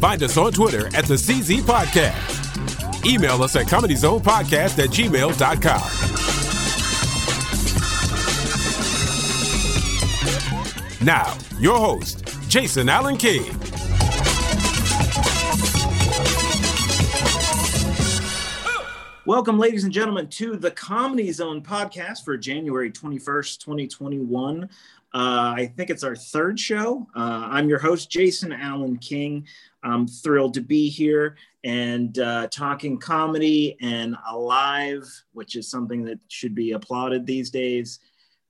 Find us on Twitter at the CZ Podcast. Email us at comedyzonepodcast at gmail.com. Now, your host, Jason Allen King. Welcome, ladies and gentlemen, to the Comedy Zone podcast for January 21st, 2021. Uh, I think it's our third show. Uh, I'm your host, Jason Allen King. I'm thrilled to be here and uh, talking comedy and alive, which is something that should be applauded these days.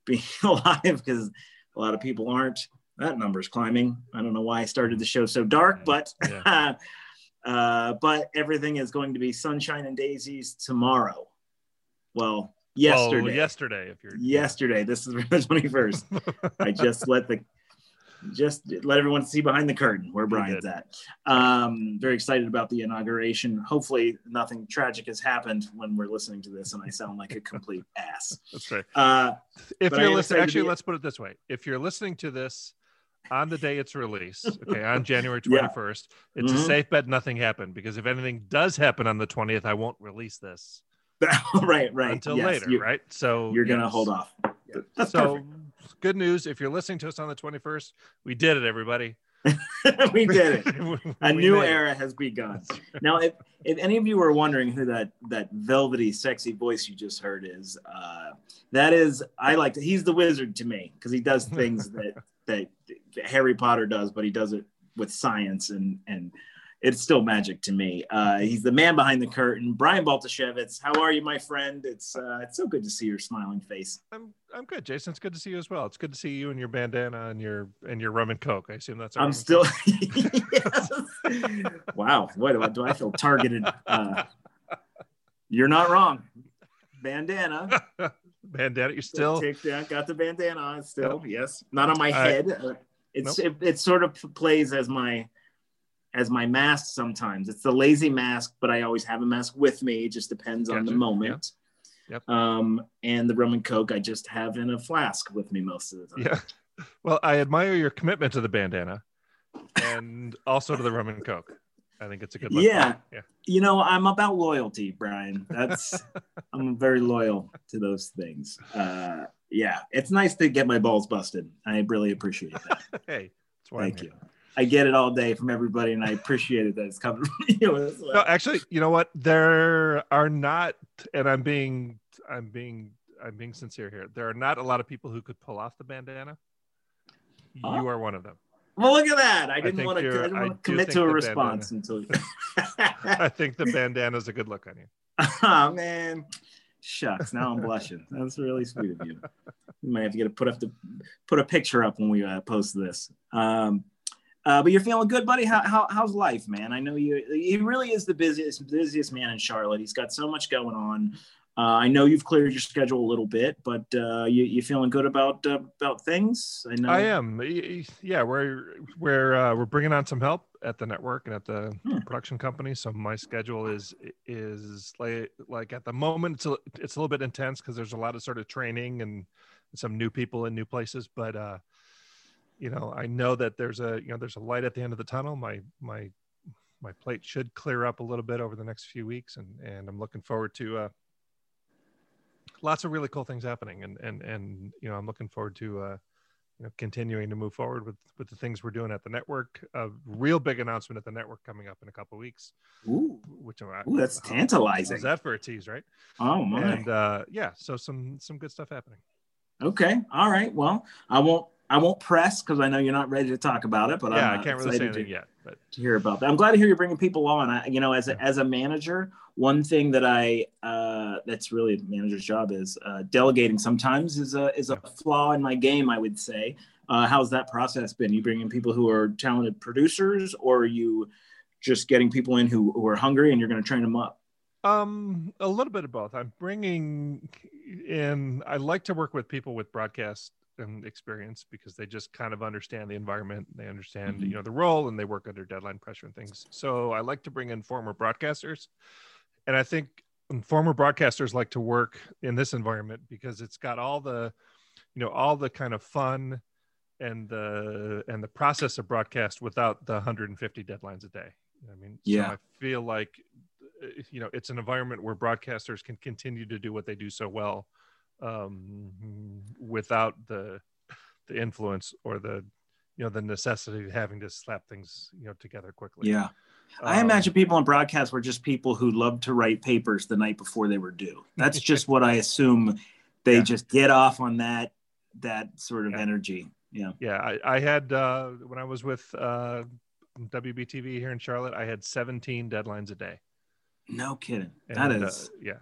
Being alive because a lot of people aren't. That number's climbing. I don't know why I started the show so dark, but yeah. uh, but everything is going to be sunshine and daisies tomorrow. Well, yesterday. Well, yesterday, if you're yesterday. This is the 21st. I just let the just let everyone see behind the curtain where Brian's at. Um, very excited about the inauguration. Hopefully, nothing tragic has happened when we're listening to this and I sound like a complete ass. That's right. Uh, if you're listening, actually, let's put it this way: if you're listening to this on the day it's released, okay, on January 21st, yeah. it's mm-hmm. a safe bet nothing happened because if anything does happen on the 20th, I won't release this. right, right. Until yes, later, you, right? So you're gonna hold off. Yeah. so perfect good news. If you're listening to us on the 21st, we did it, everybody. we did it. A new era it. has begun. Now, if, if any of you were wondering who that that velvety, sexy voice you just heard is, uh, that is I like. To, he's the wizard to me because he does things that that Harry Potter does, but he does it with science and and it's still magic to me. Uh, he's the man behind the curtain, Brian Baltashevitz. How are you, my friend? It's uh, it's so good to see your smiling face. I'm I'm good, Jason. It's good to see you as well. It's good to see you and your bandana and your and your rum and coke. I assume that's. I'm still. wow, what do I, do I feel targeted? Uh, you're not wrong. Bandana. bandana. You're still. Take that. Got the bandana on still. Yes, not on my head. Uh, it's nope. it, it sort of plays as my as my mask sometimes. It's the lazy mask, but I always have a mask with me. It just depends gotcha. on the moment. Yep. Um, and the rum and coke I just have in a flask with me most of the time. Yeah. Well, I admire your commitment to the bandana and also to the rum and coke. I think it's a good yeah. yeah. You know, I'm about loyalty, Brian. That's I'm very loyal to those things. Uh, yeah, it's nice to get my balls busted. I really appreciate that. hey, thank you. I get it all day from everybody, and I appreciate it that it's coming from you. Well. No, actually, you know what? There are not, and I'm being, I'm being, I'm being sincere here. There are not a lot of people who could pull off the bandana. Huh? You are one of them. Well, look at that. I didn't want to, I didn't want to commit to a response bandana, until. I think the bandana is a good look on you. Oh man, shucks! Now I'm blushing. That's really sweet of you. You might have to get a put up the put a picture up when we uh, post this. Um, uh, but you're feeling good, buddy. How, how, how's life, man? I know you. He really is the busiest busiest man in Charlotte. He's got so much going on. Uh, I know you've cleared your schedule a little bit, but uh, you you feeling good about uh, about things? I know. I am. Yeah, we're we're uh, we're bringing on some help at the network and at the hmm. production company. So my schedule is is like like at the moment it's a, it's a little bit intense because there's a lot of sort of training and some new people in new places, but uh, you know, I know that there's a you know there's a light at the end of the tunnel. My my my plate should clear up a little bit over the next few weeks, and and I'm looking forward to uh, lots of really cool things happening, and and and you know I'm looking forward to uh, you know continuing to move forward with with the things we're doing at the network. A real big announcement at the network coming up in a couple weeks. Ooh, which I, Ooh, that's tantalizing. How's that for a tease, right? Oh my! And uh, yeah, so some some good stuff happening. Okay, all right. Well, I won't I won't press because I know you're not ready to talk about it. But yeah, I'm I can't really say anything to, yet. But to hear about that, I'm glad to hear you're bringing people on. I, you know, as a, as a manager, one thing that I uh, that's really a manager's job is uh, delegating. Sometimes is a is a flaw in my game. I would say. Uh, how's that process been? You bringing people who are talented producers, or are you just getting people in who, who are hungry and you're going to train them up? Um, a little bit of both. I'm bringing in. I like to work with people with broadcast and experience because they just kind of understand the environment. They understand, mm-hmm. you know, the role, and they work under deadline pressure and things. So I like to bring in former broadcasters, and I think former broadcasters like to work in this environment because it's got all the, you know, all the kind of fun and the and the process of broadcast without the 150 deadlines a day. I mean, yeah, so I feel like you know it's an environment where broadcasters can continue to do what they do so well um, without the the influence or the you know the necessity of having to slap things you know together quickly yeah i um, imagine people in broadcast were just people who loved to write papers the night before they were due that's just what i assume they yeah. just get off on that that sort of yeah. energy yeah yeah i, I had uh, when i was with uh, wbtv here in charlotte i had 17 deadlines a day no kidding. And, that is uh, yeah.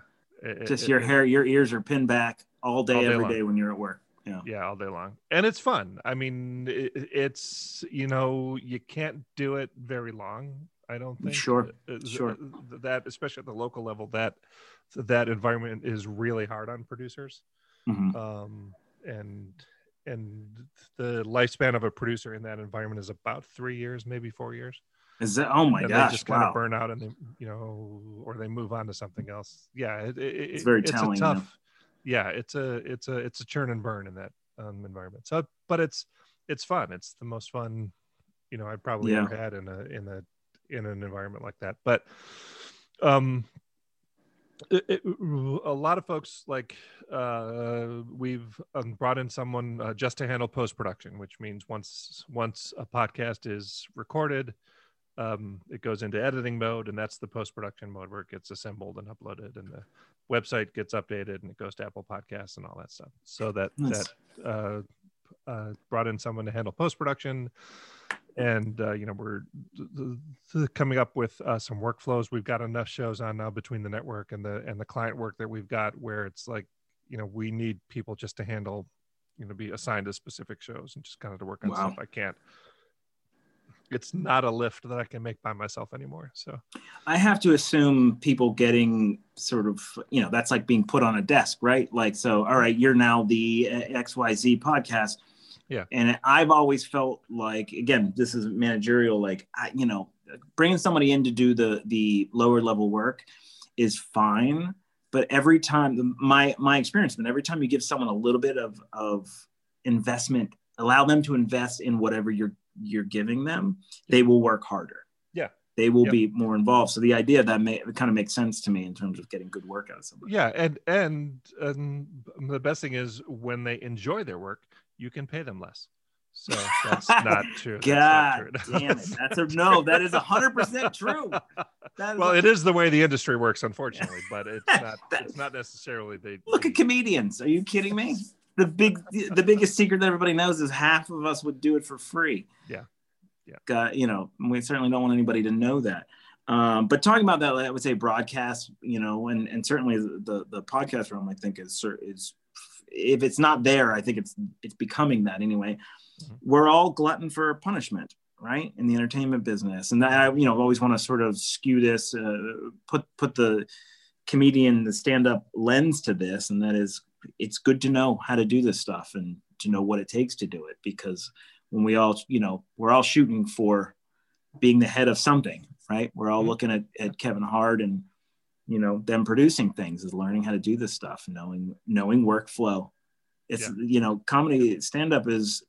It, just it, your hair, your ears are pinned back all day, all day every long. day when you're at work. Yeah. Yeah, all day long. And it's fun. I mean, it's you know, you can't do it very long. I don't think. Sure. Uh, uh, sure. That especially at the local level, that that environment is really hard on producers. Mm-hmm. Um, and and the lifespan of a producer in that environment is about three years, maybe four years. Is that? Oh my and gosh! They just kind wow. of burn out, and they, you know, or they move on to something else. Yeah, it, it, it's very it's telling. A tough. Yeah, it's a it's a it's a churn and burn in that um, environment. So, but it's it's fun. It's the most fun, you know, I probably yeah. ever had in a in a in an environment like that. But um, it, it, a lot of folks like uh, we've um, brought in someone uh, just to handle post production, which means once once a podcast is recorded, um, it goes into editing mode and that's the post-production mode where it gets assembled and uploaded and the website gets updated and it goes to apple podcasts and all that stuff so that nice. that uh, uh, brought in someone to handle post-production and uh, you know we're coming up with uh, some workflows we've got enough shows on now between the network and the and the client work that we've got where it's like you know we need people just to handle you know be assigned to specific shows and just kind of to work on wow. stuff i can't it's not a lift that I can make by myself anymore. So I have to assume people getting sort of, you know, that's like being put on a desk, right? Like, so, all right, you're now the uh, XYZ podcast. Yeah. And I've always felt like, again, this is managerial, like, I, you know, bringing somebody in to do the, the lower level work is fine. But every time my, my experience, but every time you give someone a little bit of, of investment, allow them to invest in whatever you're you're giving them, they will work harder. Yeah. They will yep. be more involved. So the idea that may it kind of makes sense to me in terms of getting good work out of somebody. Yeah, and and and the best thing is when they enjoy their work, you can pay them less. So that's not true. God not true. damn it. That's a no. That is hundred percent true. well, it is the way the industry works, unfortunately, but it's not. it's not necessarily they. Look at comedians. Are you kidding me? The big the biggest secret that everybody knows is half of us would do it for free. Yeah. Yeah. Uh, you know, we certainly don't want anybody to know that. Um, but talking about that, I would say broadcast, you know, and and certainly the the podcast realm, I think is is if it's not there, I think it's it's becoming that anyway. Mm-hmm. We're all glutton for punishment, right, in the entertainment business, and that I, you know, always want to sort of skew this, uh, put put the comedian, the stand up lens to this, and that is it's good to know how to do this stuff and to know what it takes to do it because when we all you know we're all shooting for being the head of something right we're all mm-hmm. looking at, at kevin hart and you know them producing things is learning how to do this stuff knowing knowing workflow it's yeah. you know comedy stand up is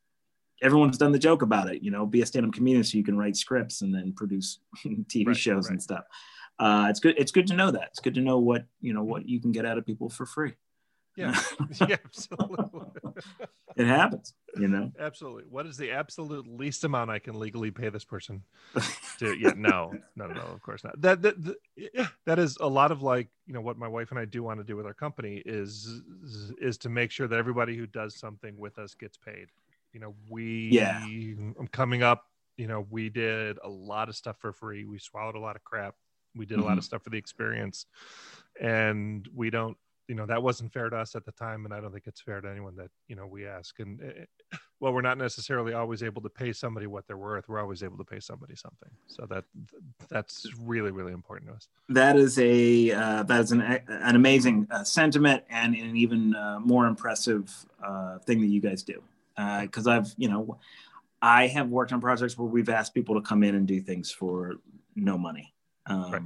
everyone's done the joke about it you know be a stand-up comedian so you can write scripts and then produce tv right, shows right. and stuff uh, it's good it's good to know that it's good to know what you know what you can get out of people for free yeah, yeah, absolutely. it happens, you know. Absolutely. What is the absolute least amount I can legally pay this person? To yeah, no, no, no, of course not. That that that, that is a lot of like you know what my wife and I do want to do with our company is is to make sure that everybody who does something with us gets paid. You know, we yeah, I'm coming up. You know, we did a lot of stuff for free. We swallowed a lot of crap. We did a mm-hmm. lot of stuff for the experience, and we don't you know that wasn't fair to us at the time and i don't think it's fair to anyone that you know we ask. And well we're not necessarily always able to pay somebody what they're worth. We're always able to pay somebody something. So that that's really really important to us. That is a uh, that is an, an amazing uh, sentiment and an even uh, more impressive uh, thing that you guys do. Because uh, i've you know i have worked on projects where we've asked people to come in and do things for no money. Um, right.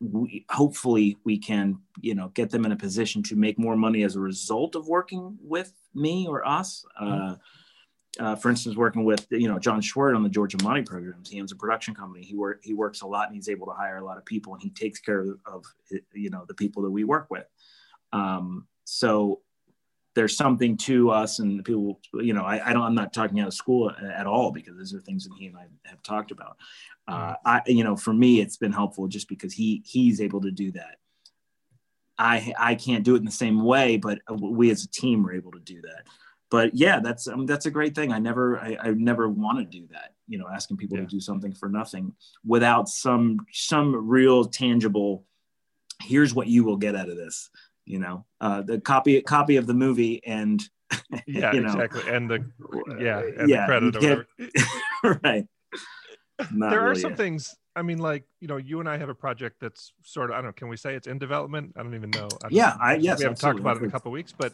We, hopefully we can you know get them in a position to make more money as a result of working with me or us. Mm-hmm. Uh, uh, for instance, working with you know John Schwert on the Georgia Money programs, he owns a production company. He work he works a lot and he's able to hire a lot of people and he takes care of, of you know the people that we work with. Um, so there's something to us and people you know I, I, don't i'm not talking out of school at all because these are things that he and i have talked about uh, mm-hmm. i you know for me it's been helpful just because he he's able to do that I I can't do it in the same way, but we as a team are able to do that. But yeah, that's um, that's a great thing. I never I, I never want to do that. You know, asking people yeah. to do something for nothing without some some real tangible. Here's what you will get out of this. You know, uh, the copy copy of the movie and yeah, you know, exactly, and the yeah, and yeah, the credit get, right. Not there really are some things I mean, like you know, you and I have a project that's sort of I don't know. Can we say it's in development? I don't even know. I yeah, I yes, we haven't talked about it in a couple weeks, but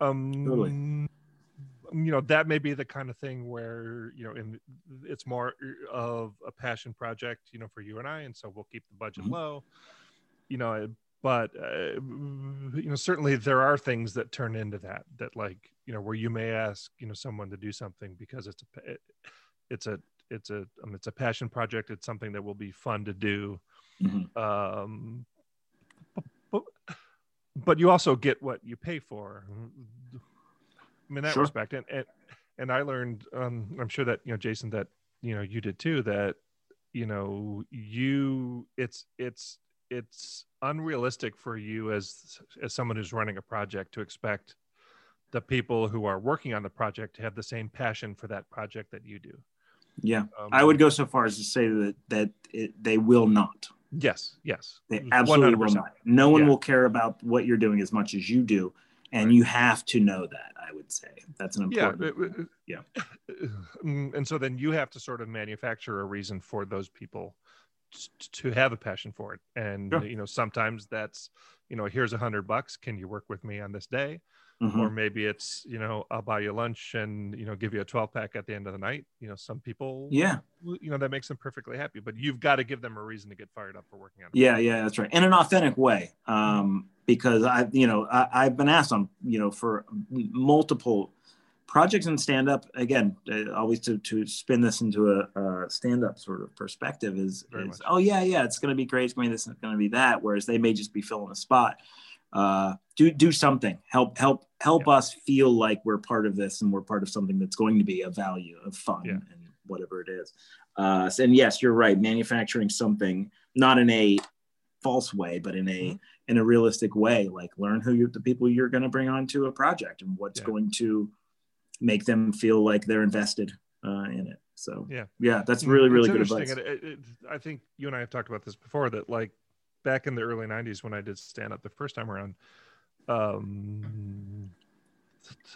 um, totally. you know, that may be the kind of thing where you know, in it's more of a passion project, you know, for you and I, and so we'll keep the budget mm-hmm. low. You know, but uh, you know, certainly there are things that turn into that. That like you know, where you may ask you know someone to do something because it's a it's a it's a um, it's a passion project. It's something that will be fun to do. Mm-hmm. Um, but, but you also get what you pay for. I mean, that sure. respect, and, and and I learned. Um, I'm sure that you know, Jason, that you know, you did too. That you know, you it's it's it's unrealistic for you as as someone who's running a project to expect the people who are working on the project to have the same passion for that project that you do. Yeah, um, I would go so far as to say that that it, they will not. Yes, yes, they absolutely 100%. will not. No one yeah. will care about what you're doing as much as you do, and right. you have to know that. I would say that's an important. Yeah, yeah. Mm, and so then you have to sort of manufacture a reason for those people to have a passion for it, and sure. you know sometimes that's you know here's a hundred bucks. Can you work with me on this day? Mm-hmm. or maybe it's you know i'll buy you lunch and you know give you a 12 pack at the end of the night you know some people yeah you know that makes them perfectly happy but you've got to give them a reason to get fired up for working on it yeah yeah that's right in an authentic way um because i you know I, i've been asked on you know for multiple projects and stand up again uh, always to, to spin this into a, a stand up sort of perspective is, is oh yeah yeah it's going to be great it's going to be this it's going to be that whereas they may just be filling a spot uh, do do something help help help yeah. us feel like we're part of this and we're part of something that's going to be a value of fun yeah. and whatever it is uh, and yes you're right manufacturing something not in a false way but in a mm-hmm. in a realistic way like learn who you the people you're going to bring onto a project and what's yeah. going to make them feel like they're invested uh, in it so yeah yeah that's really really good advice it, it, i think you and i have talked about this before that like back in the early 90s when I did stand up the first time around, um,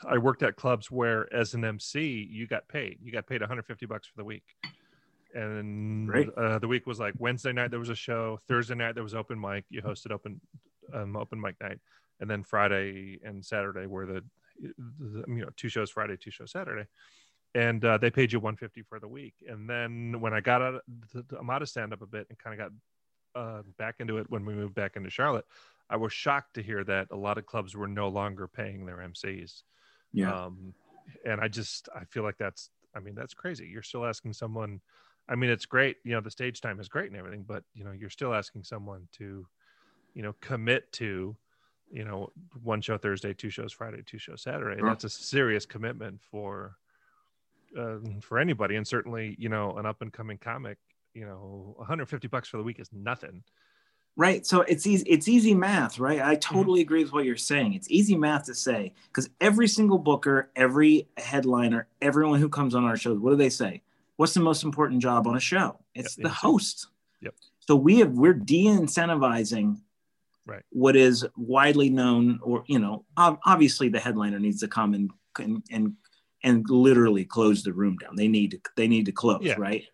I worked at clubs where as an MC, you got paid. You got paid 150 bucks for the week. And uh, the week was like Wednesday night, there was a show. Thursday night, there was open mic. You hosted open, um, open mic night. And then Friday and Saturday were the you know, two shows Friday, two shows Saturday and uh, they paid you 150 for the week and then when i got out i'm out of stand up a bit and kind of got uh, back into it when we moved back into Charlotte, I was shocked to hear that a lot of clubs were no longer paying their MCs. Yeah. Um, and I just I feel like that's I mean that's crazy. You're still asking someone. I mean it's great, you know, the stage time is great and everything, but you know you're still asking someone to, you know, commit to, you know, one show Thursday, two shows Friday, two shows Saturday. Sure. That's a serious commitment for uh, for anybody, and certainly you know an up and coming comic you know 150 bucks for the week is nothing. Right. So it's easy it's easy math right? I mm-hmm. totally mm-hmm. agree with what you're saying. It's easy math to say because every single booker every headliner everyone who comes on our shows what do they say? What's the most important job on a show? It's yep, the host. Yep. So we have we're de-incentivizing right what is widely known or you know obviously the headliner needs to come and and and and literally close the room down. They need to they need to close, Yeah. right?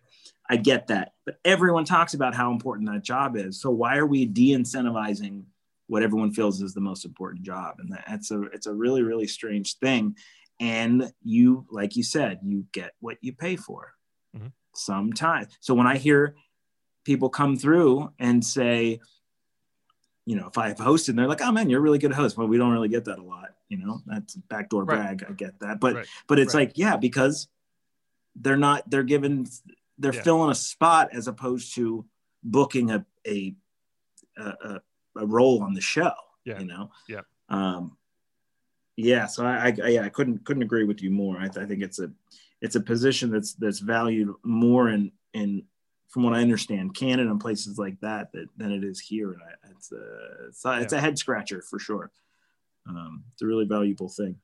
I get that, but everyone talks about how important that job is. So why are we de-incentivizing what everyone feels is the most important job? And that's a it's a really really strange thing. And you, like you said, you get what you pay for. Mhm. Sometimes. So when I hear people come through and say, you know, if I've hosted, and they're like, "Oh man, you're a really good host." Well, we don't really get that a lot, you know. That's backdoor Right. brag. I get that, but Right. but it's Right. like, yeah, because they're not. They're given. They're Yeah. filling a spot as opposed to booking a a a, a, a role on the show. Yeah. You know. Yeah. Um. Yeah. So I, I yeah I couldn't couldn't agree with you more. I, th- I think it's a it's a position that's that's valued more in in from what I understand, Canada and places like that, that than it is here. And I, it's a it's a, it's a head scratcher for sure. Um, it's a really valuable thing.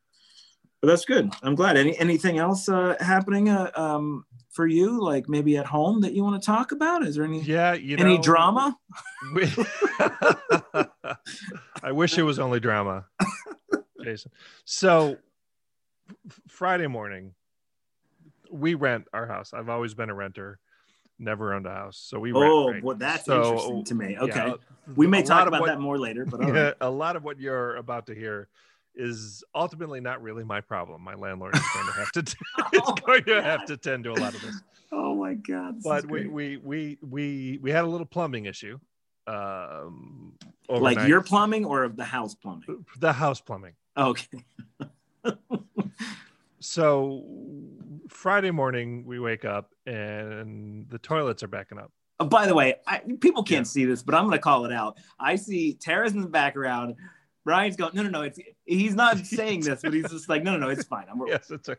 But that's good. I'm glad. Any anything else uh, happening uh, um, for you, like maybe at home that you want to talk about? Is there any Yeah, you know, any drama? we- I wish it was only drama, Jason. So Friday morning, we rent our house. I've always been a renter, never owned a house. So we rent. Oh, right? well, that's So, interesting to me. yeah, Okay, we may talk about what- that more later. But all right. a lot of what you're about to hear is ultimately not really my problem. My landlord is going to have to is Oh going to have to tend to a lot of this. oh my god! But we we we we we had a little plumbing issue. Um, like your plumbing or of the house plumbing? the house plumbing. Okay. So Friday morning we wake up and the toilets are backing up. Oh, by the way, I, people can't Yeah. see this, but I'm going to call it out. I see Tara's in the background. Brian's going, no, no, no. It's he's not saying this, but he's just like, no, no, no, it's fine. I'm, Yes, it's a.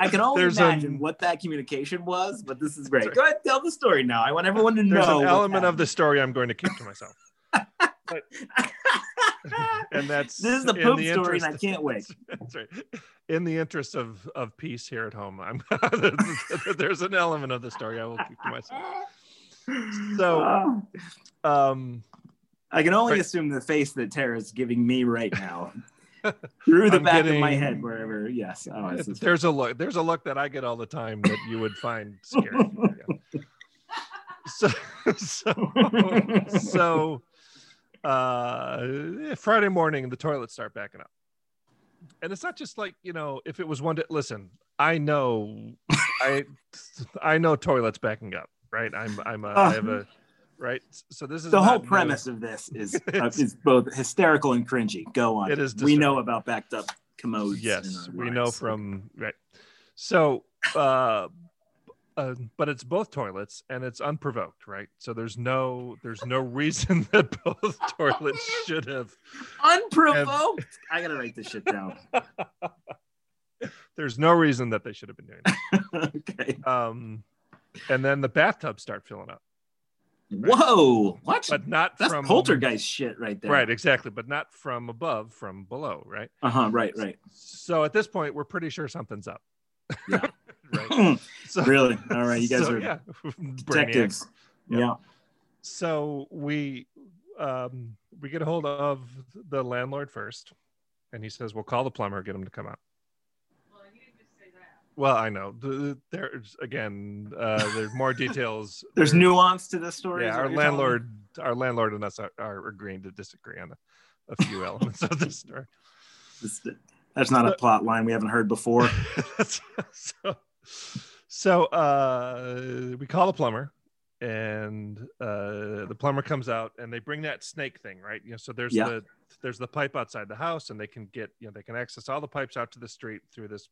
I can only There's imagine an- what that communication was, but this is great. That's Go ahead, tell the story now. I want everyone to There's know. an what element of the story I'm going to keep to myself, and that's this is the in poop the story, and I can't wait. That's right. In the interest of of peace here at home, I'm there's an element of the story I will keep to myself. So-. Um, I can only Right. assume the face that Tara's giving me right now through the I'm back of my head, wherever. Yes. Oh, this is- there's a look. There's a look that I get all the time that you would find scary. Yeah. So, so, so, uh, Friday morning, the toilets start backing up, and it's not just like you know, if it was one day. Listen, I know, I, I know toilets backing up. Right, I'm, I'm, a, I have a, right. So this is the whole not new. premise of this is uh, is both hysterical and cringy. Go on. It is We know about backed up commodes. yes we know from right so uh, uh but it's both toilets and it's unprovoked right so there's no there's no reason that both toilets should have unprovoked. I gotta write this shit down. there's no reason that they should have been doing that okay. um and then the bathtubs start filling up Whoa! What? but not That's from poltergeist shit right there. right exactly but not from above from below right Uh huh. Right. Right. so at this point we're pretty sure something's up Yeah. Right so really? All right. You guys so, are yeah detectives. Yeah. Yeah. so we um we get a hold of the landlord first and he says we'll call the plumber get him to come out well i know there's again uh there's more details There's There- nuance to this story. yeah our what you're telling me? landlord our landlord and us are, are agreeing to disagree on a, a few elements of this story That's not a plot line we haven't heard before. so, so uh, we call the plumber, and uh, the plumber comes out, and they bring that snake thing, right? You know, so there's Yeah. the there's the pipe outside the house, and they can get you know they can access all the pipes out to the street through this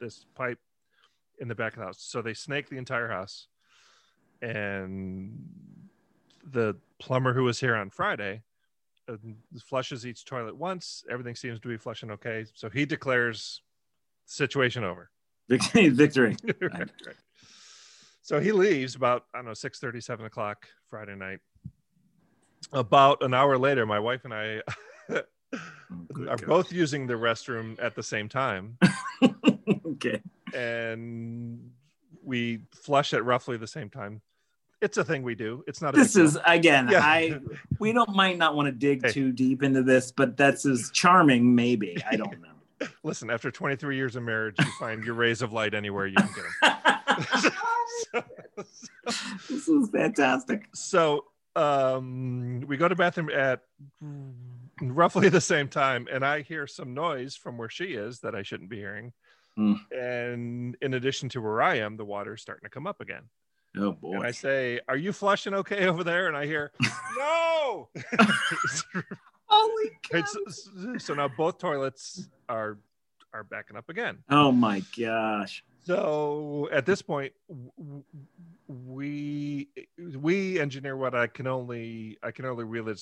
this pipe in the back of the house. So they snake the entire house, and the plumber who was here on Friday uh, flushes each toilet once. Everything seems to be flushing okay. So he declares situation over. Victory. Victory. right. So he leaves about, I don't know, 6 7 o'clock Friday night. About an hour later, my wife and I good are both using the restroom at the same time. okay. And we flush at roughly the same time. It's a thing we do. It's not a This is again. Yeah. I we don't might not want to dig Hey. too deep into this, but that's as charming. Maybe I don't know. Listen, after 23 years of marriage, you find your rays of light anywhere you can get them. so, this is fantastic. so um, we go to bathroom at roughly the same time, and I hear some noise from where she is that I shouldn't be hearing. Hmm. And in addition to where I am, the water's starting to come up again. Oh boy. And I say, "Are you flushing okay over there?" And I hear, "No." Holy Right, so, so now both toilets are are backing up again. Oh my gosh. So at this point, w- w- we we engineer what I can only I can only really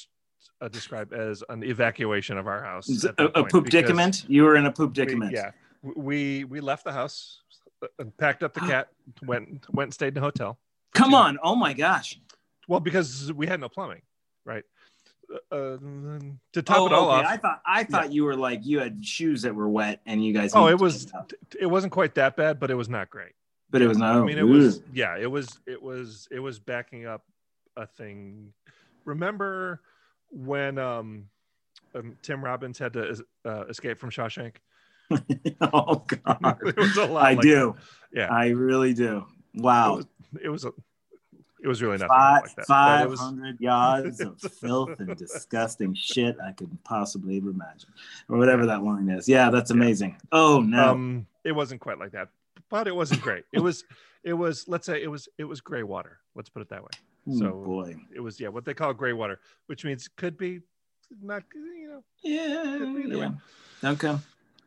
uh, describe as an evacuation of our house. Is at it A, a poop because dicament? You were in a poop we- dicament. yeah, we we left the house, uh, packed up the cat, went went and stayed in a hotel. Come on. Oh my gosh. Well, because we had no plumbing, right? Uh, to top oh, it all okay. off, I thought I thought you were like you had shoes that were wet and you guys. oh, it was it wasn't quite that bad, but it was not great. but it was not. I mean, it was yeah, it was it was it was backing up a thing. Remember when um, um Tim Robbins had to uh, escape from Shawshank? oh god. it was a lot. I like do. that. Yeah, I really do. it Wow. was it was a, it was really nothing Five like that. Five hundred was- yards of filth and disgusting shit I could possibly imagine, or whatever that line is. Yeah, that's amazing. Oh no. um it wasn't quite like that but it wasn't great it was it was let's say it was it was gray water let's put it that way Oh, so- boy. it was yeah what they call gray water which means could be not you know Yeah. Either way. yeah. Okay.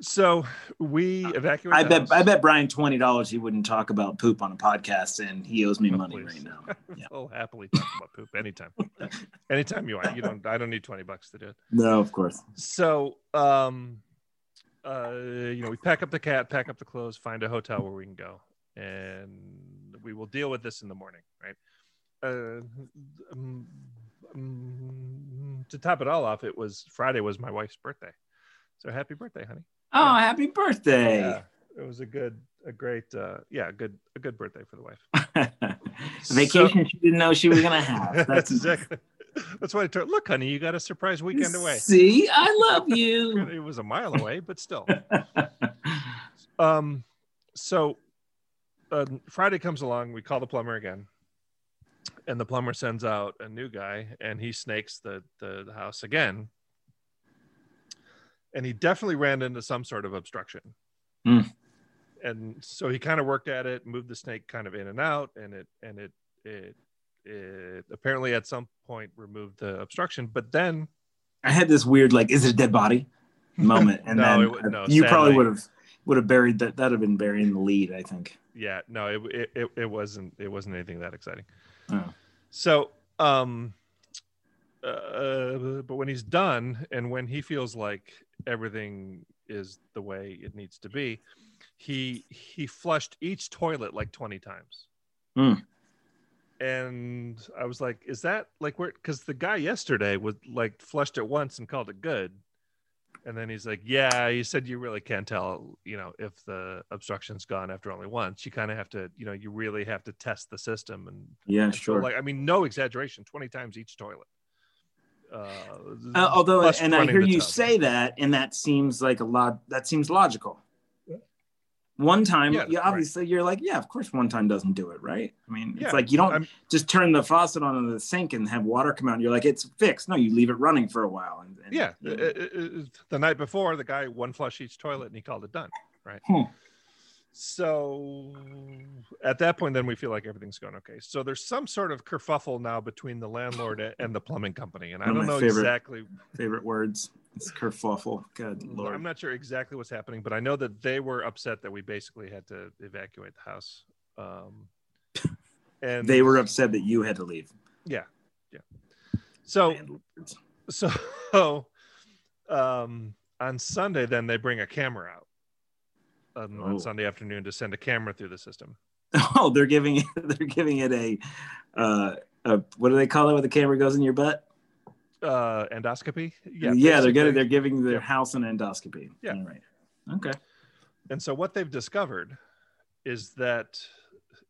So we evacuated I bet. I bet Brian twenty dollars he wouldn't talk about poop on a podcast, and he owes me Oh, money please. right now. Yeah. i'll happily talk about poop anytime anytime you want you don't i don't need 20 bucks to do it No, of course. so um uh you know we pack up the cat pack up the clothes find a hotel where we can go and we will deal with this in the morning right uh um, um, to top it all off it was friday was my wife's birthday so happy birthday honey Oh, happy birthday! yeah it was a good a great uh yeah good a good birthday for the wife Vacation she didn't know she was gonna have. that's That's exactly that's why i told her, look honey you got a surprise weekend away See, I love you. it was a mile away but still Um, so uh, Friday comes along, we call the plumber again, and the plumber sends out a new guy, and he snakes the the, the house again, and he definitely ran into some sort of obstruction. Hmm. And so he kind of worked at it, moved the snake kind of in and out, and it and it it it apparently at some point removed the obstruction, but then I had this weird like, is it a dead body moment, and No, then it no, you probably would have would have buried that. That'd have been burying the lead, I think. yeah no it, it, it, it wasn't it wasn't anything that exciting Oh. so um uh, but when he's done and when he feels like everything is the way it needs to be. He he flushed each toilet like 20 times. Hmm. and i was like is that like where because the guy yesterday was like flushed it once and called it good. And then he's like yeah you said you really can't tell you know if the obstruction's gone after only once. You kind of have to you know you really have to test the system and Yeah, and so, sure. like i mean no exaggeration 20 times each toilet uh, Uh, although, plus and I hear you tub. say that, and that seems like a lot. That seems logical. One time, Yeah, you right. obviously you're like, yeah, of course, one time doesn't do it, right? I mean, Yeah, it's like you don't I'm- just turn the faucet on in the sink and have water come out. And you're like, it's fixed. No, you leave it running for a while. And, and yeah you know, uh, uh, the night before the guy one flush each toilet and he called it done right Hmm. So at that point then we feel like everything's going okay so there's some sort of kerfuffle now between the landlord and the plumbing company and i One of don't know favorite exactly favorite words. It's kerfuffle. Good lord. i'm not sure exactly what's happening but i know that they were upset that we basically had to evacuate the house um and they were upset that you had to leave. yeah yeah so Landlords. so um on sunday then they bring a camera out um, Oh. on sunday afternoon to send a camera through the system Oh, they're giving it. They're giving it a. Uh, a what do they call it when the camera goes in your butt? uh endoscopy yeah, yeah they're getting. They're giving their Yeah. house an endoscopy. Yeah. All right. Okay. and so what they've discovered is that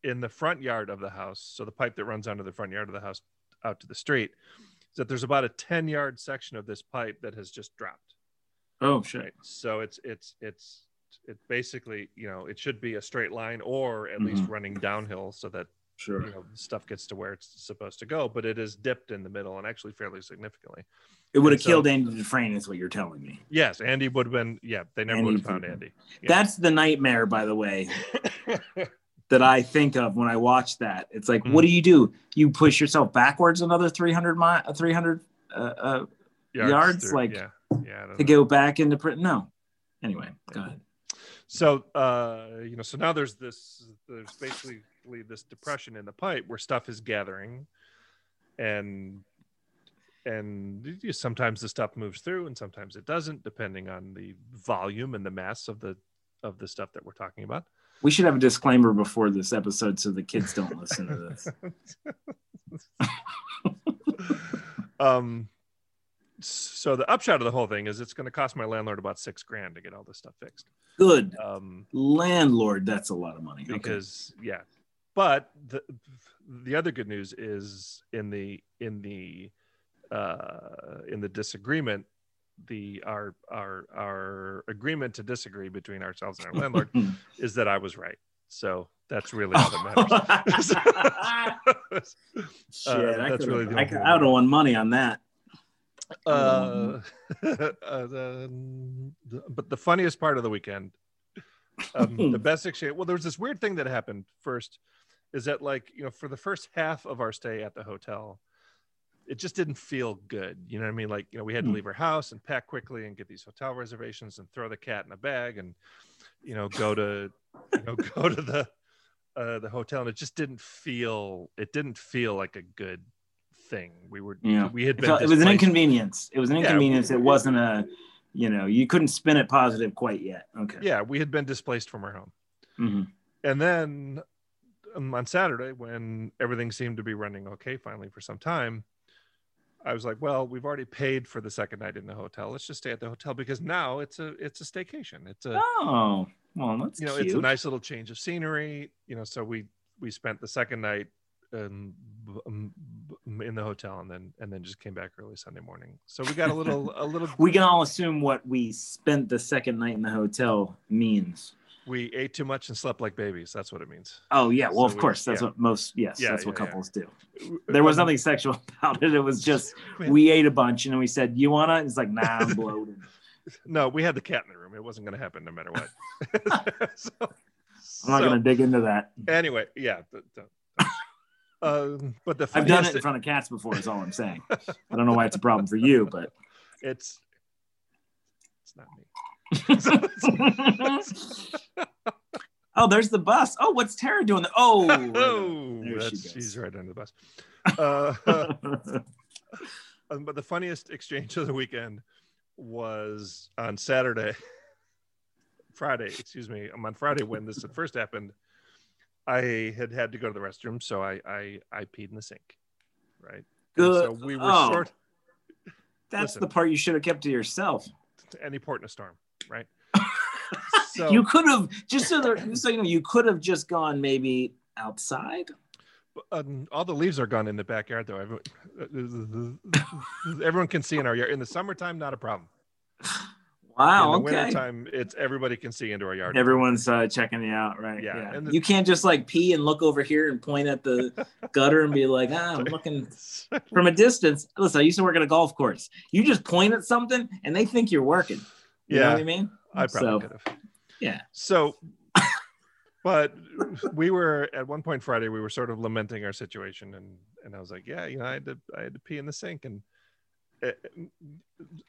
in the front yard of the house so the pipe that runs under the front yard of the house out to the street is that there's about a 10 yard section of this pipe that has just dropped Oh shit. Right. So it's it's it's it basically you know it should be a straight line or at least Mhm. running downhill so that Sure. you know stuff gets to where it's supposed to go. But it is dipped in the middle and actually fairly significantly. It would have so- killed Andy Dufresne, is what you're telling me. Yes, Andy would have been. Yeah, they never Andy would have found Andy. Yeah. That's the nightmare, by the way, that I think of when I watch that. It's like, Mhm. what do you do? You push yourself backwards another 300 mi- 300 uh, uh, yards, through- like, yeah, yeah. To know. go back into print. No. Anyway, go ahead. So uh, you know, so now there's this. There's basically this depression in the pipe where stuff is gathering, and and you- sometimes the stuff moves through and sometimes it doesn't, depending on the volume and the mass of the of the stuff that we're talking about. We should have a disclaimer before this episode so the kids don't listen to this. um so the upshot of the whole thing is it's going to cost my landlord about six grand to get all this stuff fixed Good um landlord, that's a lot of money. Okay. because yeah but the the other good news is in the in the uh in the disagreement the our our our agreement to disagree between ourselves and our landlord is that i was right so that's really all that matters Shit, Uh, I, that's really the I, could-. I would have won money on that. Uh, uh, but the funniest part of the weekend um, the best exchange well there was this weird thing that happened first is that like you know for the first half of our stay at the hotel it just didn't feel good you know what i mean like you know we had to Hmm. leave our house and pack quickly and get these hotel reservations and throw the cat in a bag and you know go to you know go to the uh the hotel and it just didn't feel it didn't feel like a good thing we were Yeah. we had It, been felt- it was an inconvenience. It was an Yeah, inconvenience. we- it wasn't a, you know, you couldn't spin it positive quite yet. Okay. yeah we had been displaced from our home Mhm. and then um, on saturday when everything seemed to be running okay finally for some time i was like well we've already paid for the second night in the hotel let's just stay at the hotel because now it's a it's a staycation it's a Oh, well, that's you know cute. it's a nice little change of scenery you know so we we spent the second night b- in the hotel and then and then just came back early sunday morning so we got a little a little we can all assume what we spent the second night in the hotel means. we ate too much and slept like babies that's what it means Oh yeah, well So of we- course that's yeah. what most yes Yeah, that's what yeah, yeah. couples do. There was nothing sexual about it. It was just we- ate a bunch and then we said, "You wanna?" It's like, "Nah, I'm bloated." No, we had the cat in the room. It wasn't going to happen no matter what. so, I'm not so, gonna dig into that. Anyway, yeah. th- um, but the I've done it in front of cats before. Is all I'm saying. I don't know why it's a problem for you, but It's it's not me. oh, there's the bus. Oh, what's Tara doing? Oh, oh, There she she's right under the bus. Uh, um, but the funniest exchange of the weekend was on Saturday, Friday, excuse me. Um, on Friday when this first happened, I had had to go to the restroom, so I I, I peed in the sink, right? And Good. So we were Oh. short That's Listen. the part you should have kept to yourself. to any port in a storm, right? So you could have just so, there, so you know you could have just gone maybe outside. um, all the leaves are gone in the backyard, though. Everyone, everyone can see in our yard. In the summertime, not a problem. Wow. in the okay. wintertime, it's everybody can see into our yard. Everyone's uh, checking you out, right? Yeah, and the- you can't just like pee and look over here and point at the gutter and be like, ah, I'm looking from a distance. Listen, I used to work at a golf course. You just point at something and they think you're working. You know Yeah. what I mean? I probably So- could have. yeah. So, but we were at one point Friday. We were sort of lamenting our situation, and and I was like, yeah, you know, I had to I had to pee in the sink, and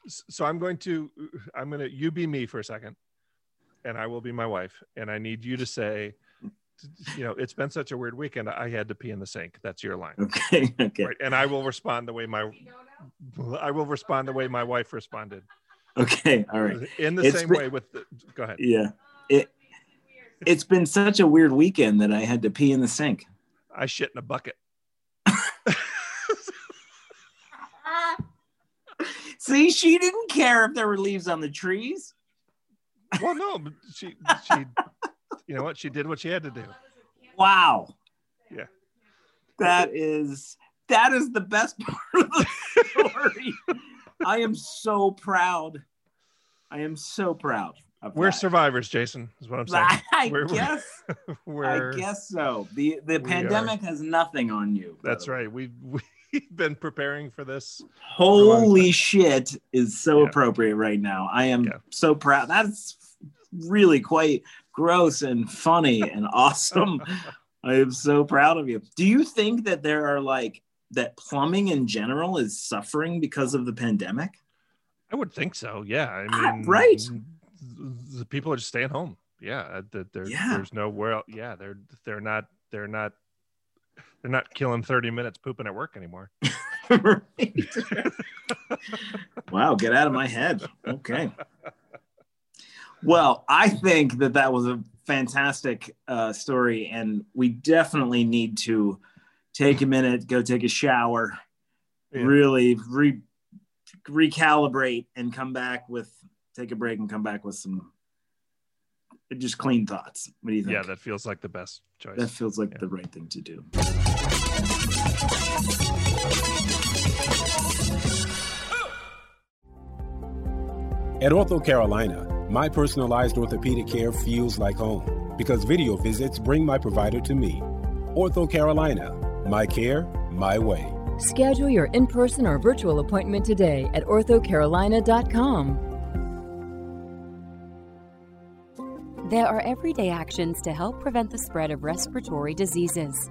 so I'm going to I'm gonna you be me for a second, and I will be my wife, and I need you to say. You know, it's been such a weird weekend. I had to pee in the sink. That's your line, Okay. Okay. right? And I will respond the way my, I will respond the way my wife responded. Okay. All right. In the It's same been- way with. The, go ahead. Yeah. It it's been such a weird weekend that I had to pee in the sink. I shit in a bucket. See, she didn't care if there were leaves on the trees. Well, no, but she she you know what? She did what she had to do. Wow. Yeah. That is that is the best part of the story. I am so proud. I am so proud. We're that. survivors, Jason. Is what I'm saying. I we're, guess. We're, I guess so. the The pandemic has nothing on you. That's right. We we've been preparing for this. Holy shit! Is so yeah. appropriate right now. I am yeah. so proud. That's really quite gross and funny and awesome. I am so proud of you. Do you think that there are like that plumbing in general is suffering because of the pandemic? I would think so. Yeah. I ah, mean, right. The people are just staying home. Yeah. That there, yeah. There's nowhere. Yeah. They're, they're not, they're not, they're not killing 30 minutes pooping at work anymore. wow. Get out of my head. Okay. Well, I think that that was a fantastic uh, story, and we definitely need to take a minute, go take a shower, yeah. really re- recalibrate, and come back with take a break and come back with some just clean thoughts. What do you think? Yeah, that feels like the best choice. That feels like yeah. the right thing to do. At Ortho Carolina, my personalized orthopedic care feels like home because video visits bring my provider to me. Ortho Carolina, my care, my way. Schedule your in person or virtual appointment today at orthocarolina.com. There are everyday actions to help prevent the spread of respiratory diseases.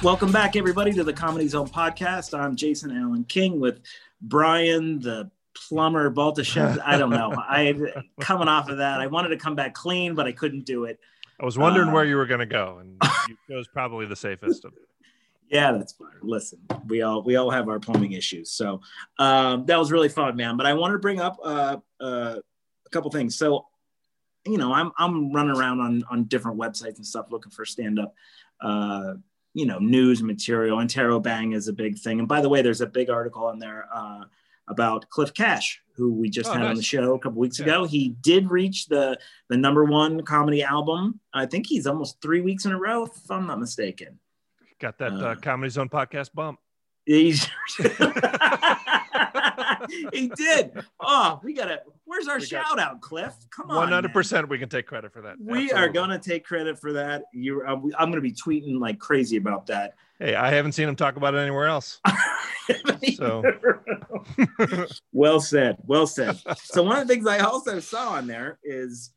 Welcome back, everybody, to the Comedy Zone podcast. I'm Jason Allen King with Brian, the plumber, Baltashev. I don't know. I coming off of that, I wanted to come back clean, but I couldn't do it. I was wondering uh, where you were going to go, and you chose probably the safest. Of yeah, that's fine. Listen, we all we all have our plumbing issues, so um, that was really fun, man. But I wanted to bring up uh, uh, a couple things. So, you know, I'm I'm running around on on different websites and stuff looking for stand up. You know, news material. Interrobang is a big thing. And by the way, there's a big article in there uh, about Cliff Cash, who we just oh, had nice. on the show a couple weeks yeah. ago. He did reach the the number one comedy album. I think he's almost three weeks in a row, if I'm not mistaken. Got that uh, uh, Comedy Zone podcast bump. He's he did. Oh, we gotta. Where's our we shout out, Cliff? Come on. One hundred percent. We can take credit for that. We Absolutely. are gonna take credit for that. You, uh, I'm gonna be tweeting like crazy about that. Hey, I haven't seen him talk about it anywhere else. so well said. Well said. So one of the things I also saw on there is,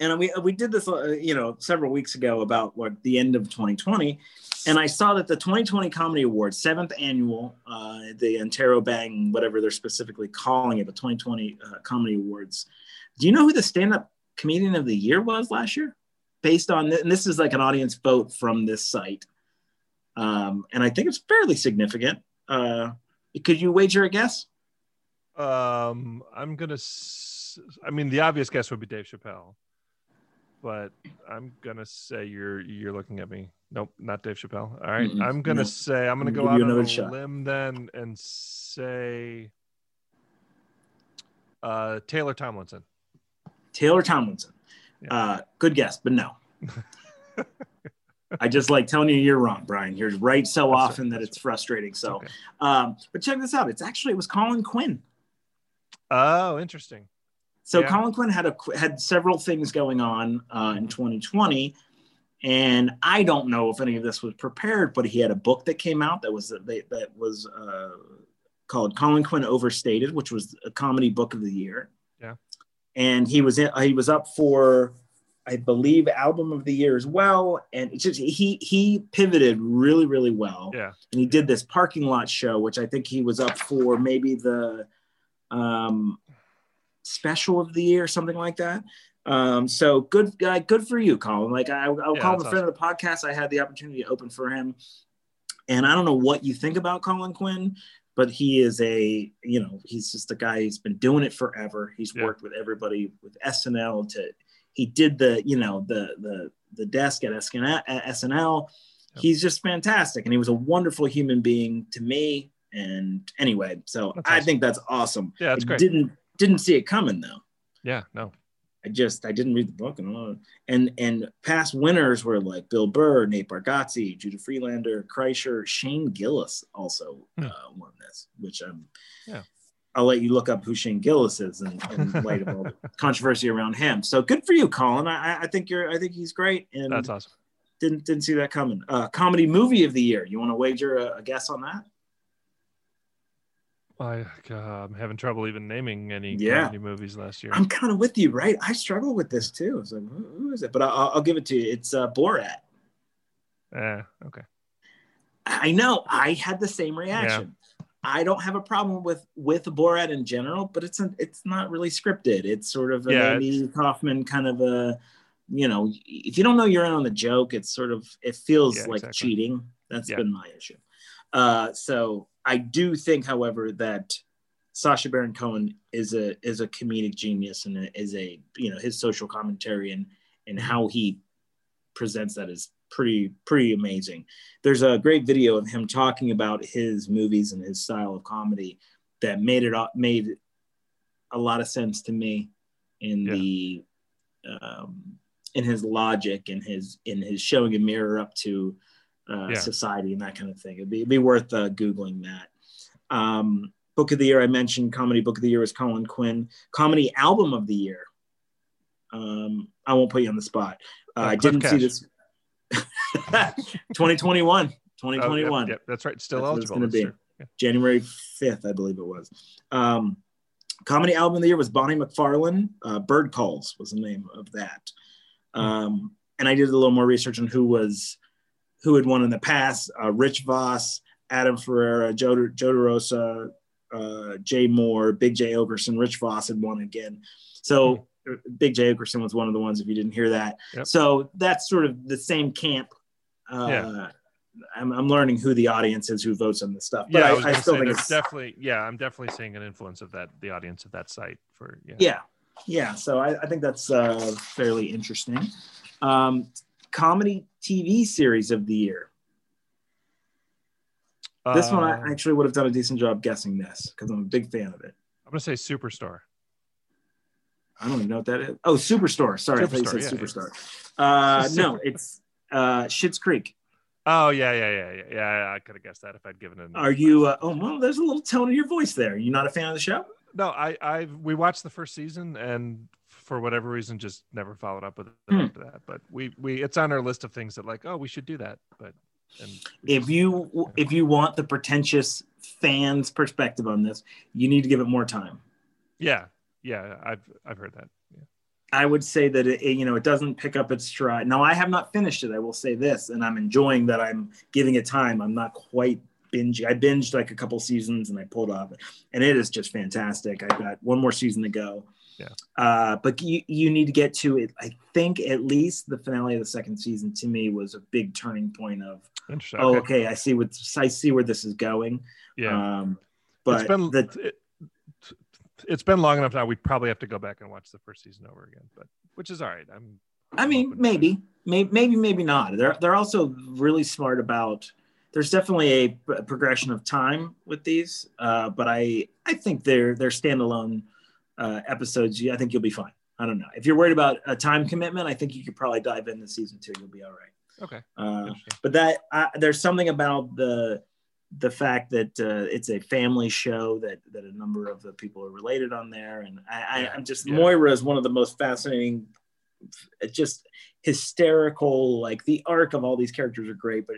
and we we did this, uh, you know, several weeks ago about what the end of 2020, and I saw that the 2020 Comedy Awards, seventh annual, uh, the Interrobang, whatever they're specifically calling it, the 2020 uh, Comedy Awards. Do you know who the stand-up comedian of the year was last year? Based on, and this is like an audience vote from this site. Um, and I think it's fairly significant. Uh, could you wager a guess? Um, I'm gonna. S- I mean, the obvious guess would be Dave Chappelle, but I'm gonna say you're you're looking at me. Nope, not Dave Chappelle. All right, I'm gonna no. say I'm gonna go out on a shot. limb then and say uh, Taylor Tomlinson. Taylor Tomlinson. Yeah. Uh, good guess, but no. I just like telling you you're wrong, Brian. You're right so that's often that it's frustrating. So, okay. um, but check this out. It's actually it was Colin Quinn. Oh, interesting. So yeah. Colin Quinn had a had several things going on uh, in 2020, and I don't know if any of this was prepared, but he had a book that came out that was that, that was uh, called Colin Quinn Overstated, which was a comedy book of the year. Yeah, and he was in, he was up for I believe album of the year as well. And it's just he he pivoted really, really well. Yeah. And he did this parking lot show, which I think he was up for maybe the um special of the year, or something like that. Um, so good guy, good for you, Colin. Like I, I'll yeah, call him a friend awesome. of the podcast. I had the opportunity to open for him. And I don't know what you think about Colin Quinn. but he is a you know he's just a guy he's been doing it forever he's Yeah. worked with everybody with snl to he did the you know the the the desk at SNL, at snl Yep. he's just fantastic and he was a wonderful human being to me and anyway so That's i awesome. think that's awesome Yeah, that's I great. didn't didn't see it coming though Yeah, no. I just I didn't read the book and. And and past winners were like Bill Burr, Nate Bargatze, Judah Friedlander, Kreischer, Shane Gillis also Hmm. uh, won this, which I'm. Yeah. I'll let you look up who Shane Gillis is in, in light of all the controversy around him. So good for you, Colin. I, I think you're I think he's great and That's awesome. didn't didn't see that coming. Uh, comedy movie of the year. You want to wager a, a guess on that? I, uh, I'm having trouble even naming any Yeah. comedy movies last year. I'm kind of with you, right? I struggle with this too. It's like who, who is it? But I'll, I'll give it to you. It's uh, Borat. Eh, okay. I know. I had the same reaction. I don't have a problem with with Borat in general, but it's a, it's not really scripted. It's sort of an Yeah, Andy Kaufman kind of a, you know, if you don't know you're in on the joke, it's sort of it feels Yeah, like exactly. cheating. That's Yeah. been my issue. Uh, so I do think, however, that Sacha Baron Cohen is a is a comedic genius and a- is a you know his social commentary and and how he presents that is pretty pretty amazing. There's a great video of him talking about his movies and his style of comedy that made it made a lot of sense to me in Yeah. the um, in his logic and his in his showing a mirror up to uh, Yeah. society and that kind of thing. It'd be, it'd be worth uh, googling that. Um, book of the year I mentioned comedy book of the year was Colin Quinn. Comedy album of the year. Um, I won't put you on the spot. Uh, Uh, I didn't see this. 2021. Oh, 2021. yep, yep, that's right. Still That's it's eligible. be. Yeah. January 5th, I believe it was. Um, comedy album of the year was Bonnie McFarlane. Uh, Bird Calls was the name of that. Um, and I did a little more research on who was who had won in the past. Uh, Rich Voss, Adam Ferrara, Joe, Joe DeRosa, uh, Jay Mohr, Big Jay Oakerson. Rich Voss had won again. So Big Jay Oakerson was one of the ones. If you didn't hear that, Yep. so that's sort of the same camp. Uh, Yeah. I'm, I'm learning who the audience is who votes on this stuff. But Yeah, I, I, I still think it's definitely, yeah, I'm definitely seeing an influence of that the audience of that site for yeah. yeah, yeah. So I, I think that's uh, fairly interesting. Um, comedy TV series of the year. This one Uh, I actually would have done a decent job guessing this because I'm a big fan of it. I'm gonna say Superstar. I don't even know what that is. Oh, Superstore. Sorry, I thought you said yeah, Superstar. Uh, no, it's uh, Schitt's Creek. Oh yeah, yeah, yeah, yeah, yeah. I could have guessed that if I'd given it. Are you? Uh, oh, well, there's a little tone in your voice there. You not a fan of the show? No, I, I, we watched the first season and for whatever reason just never followed up with it Hmm. after that. But we, we, it's on our list of things that like, oh, we should do that. But and If you if you want the pretentious fans' perspective on this, you need to give it more time. yeah, yeah, I've, I've heard that. Yeah. I would say that it, it, you know it doesn't pick up its stride. Now I have not finished it. I will say this, and I'm enjoying that I'm giving it time. I'm not quite binging. I binged like a couple seasons and I pulled off, and it is just fantastic. I've got one more season to go. Yeah. Uh, but you you need to get to it. I think at least the finale of the second season to me was a big turning point of Interesting. oh Okay. I see what I see where this is going. Yeah. Um, but it's been, the, it, it's been long enough now. We probably have to go back and watch the first season over again, but which is all right. I'm, I mean, maybe, maybe, maybe, maybe not. They're they're also really smart about. There's definitely a progression of time with these, uh, but I I think they're they're standalone uh, episodes. I think you'll be fine. I don't know if you're worried about a time commitment. I think you could probably dive into season two. You'll be all right. okay. Uh, but that uh, there's something about the the fact that uh, it's a family show that that a number of the people are related on there, and I, I, Yeah, I'm just yeah. Moira is one of the most fascinating, just hysterical. Like the arc of all these characters are great, but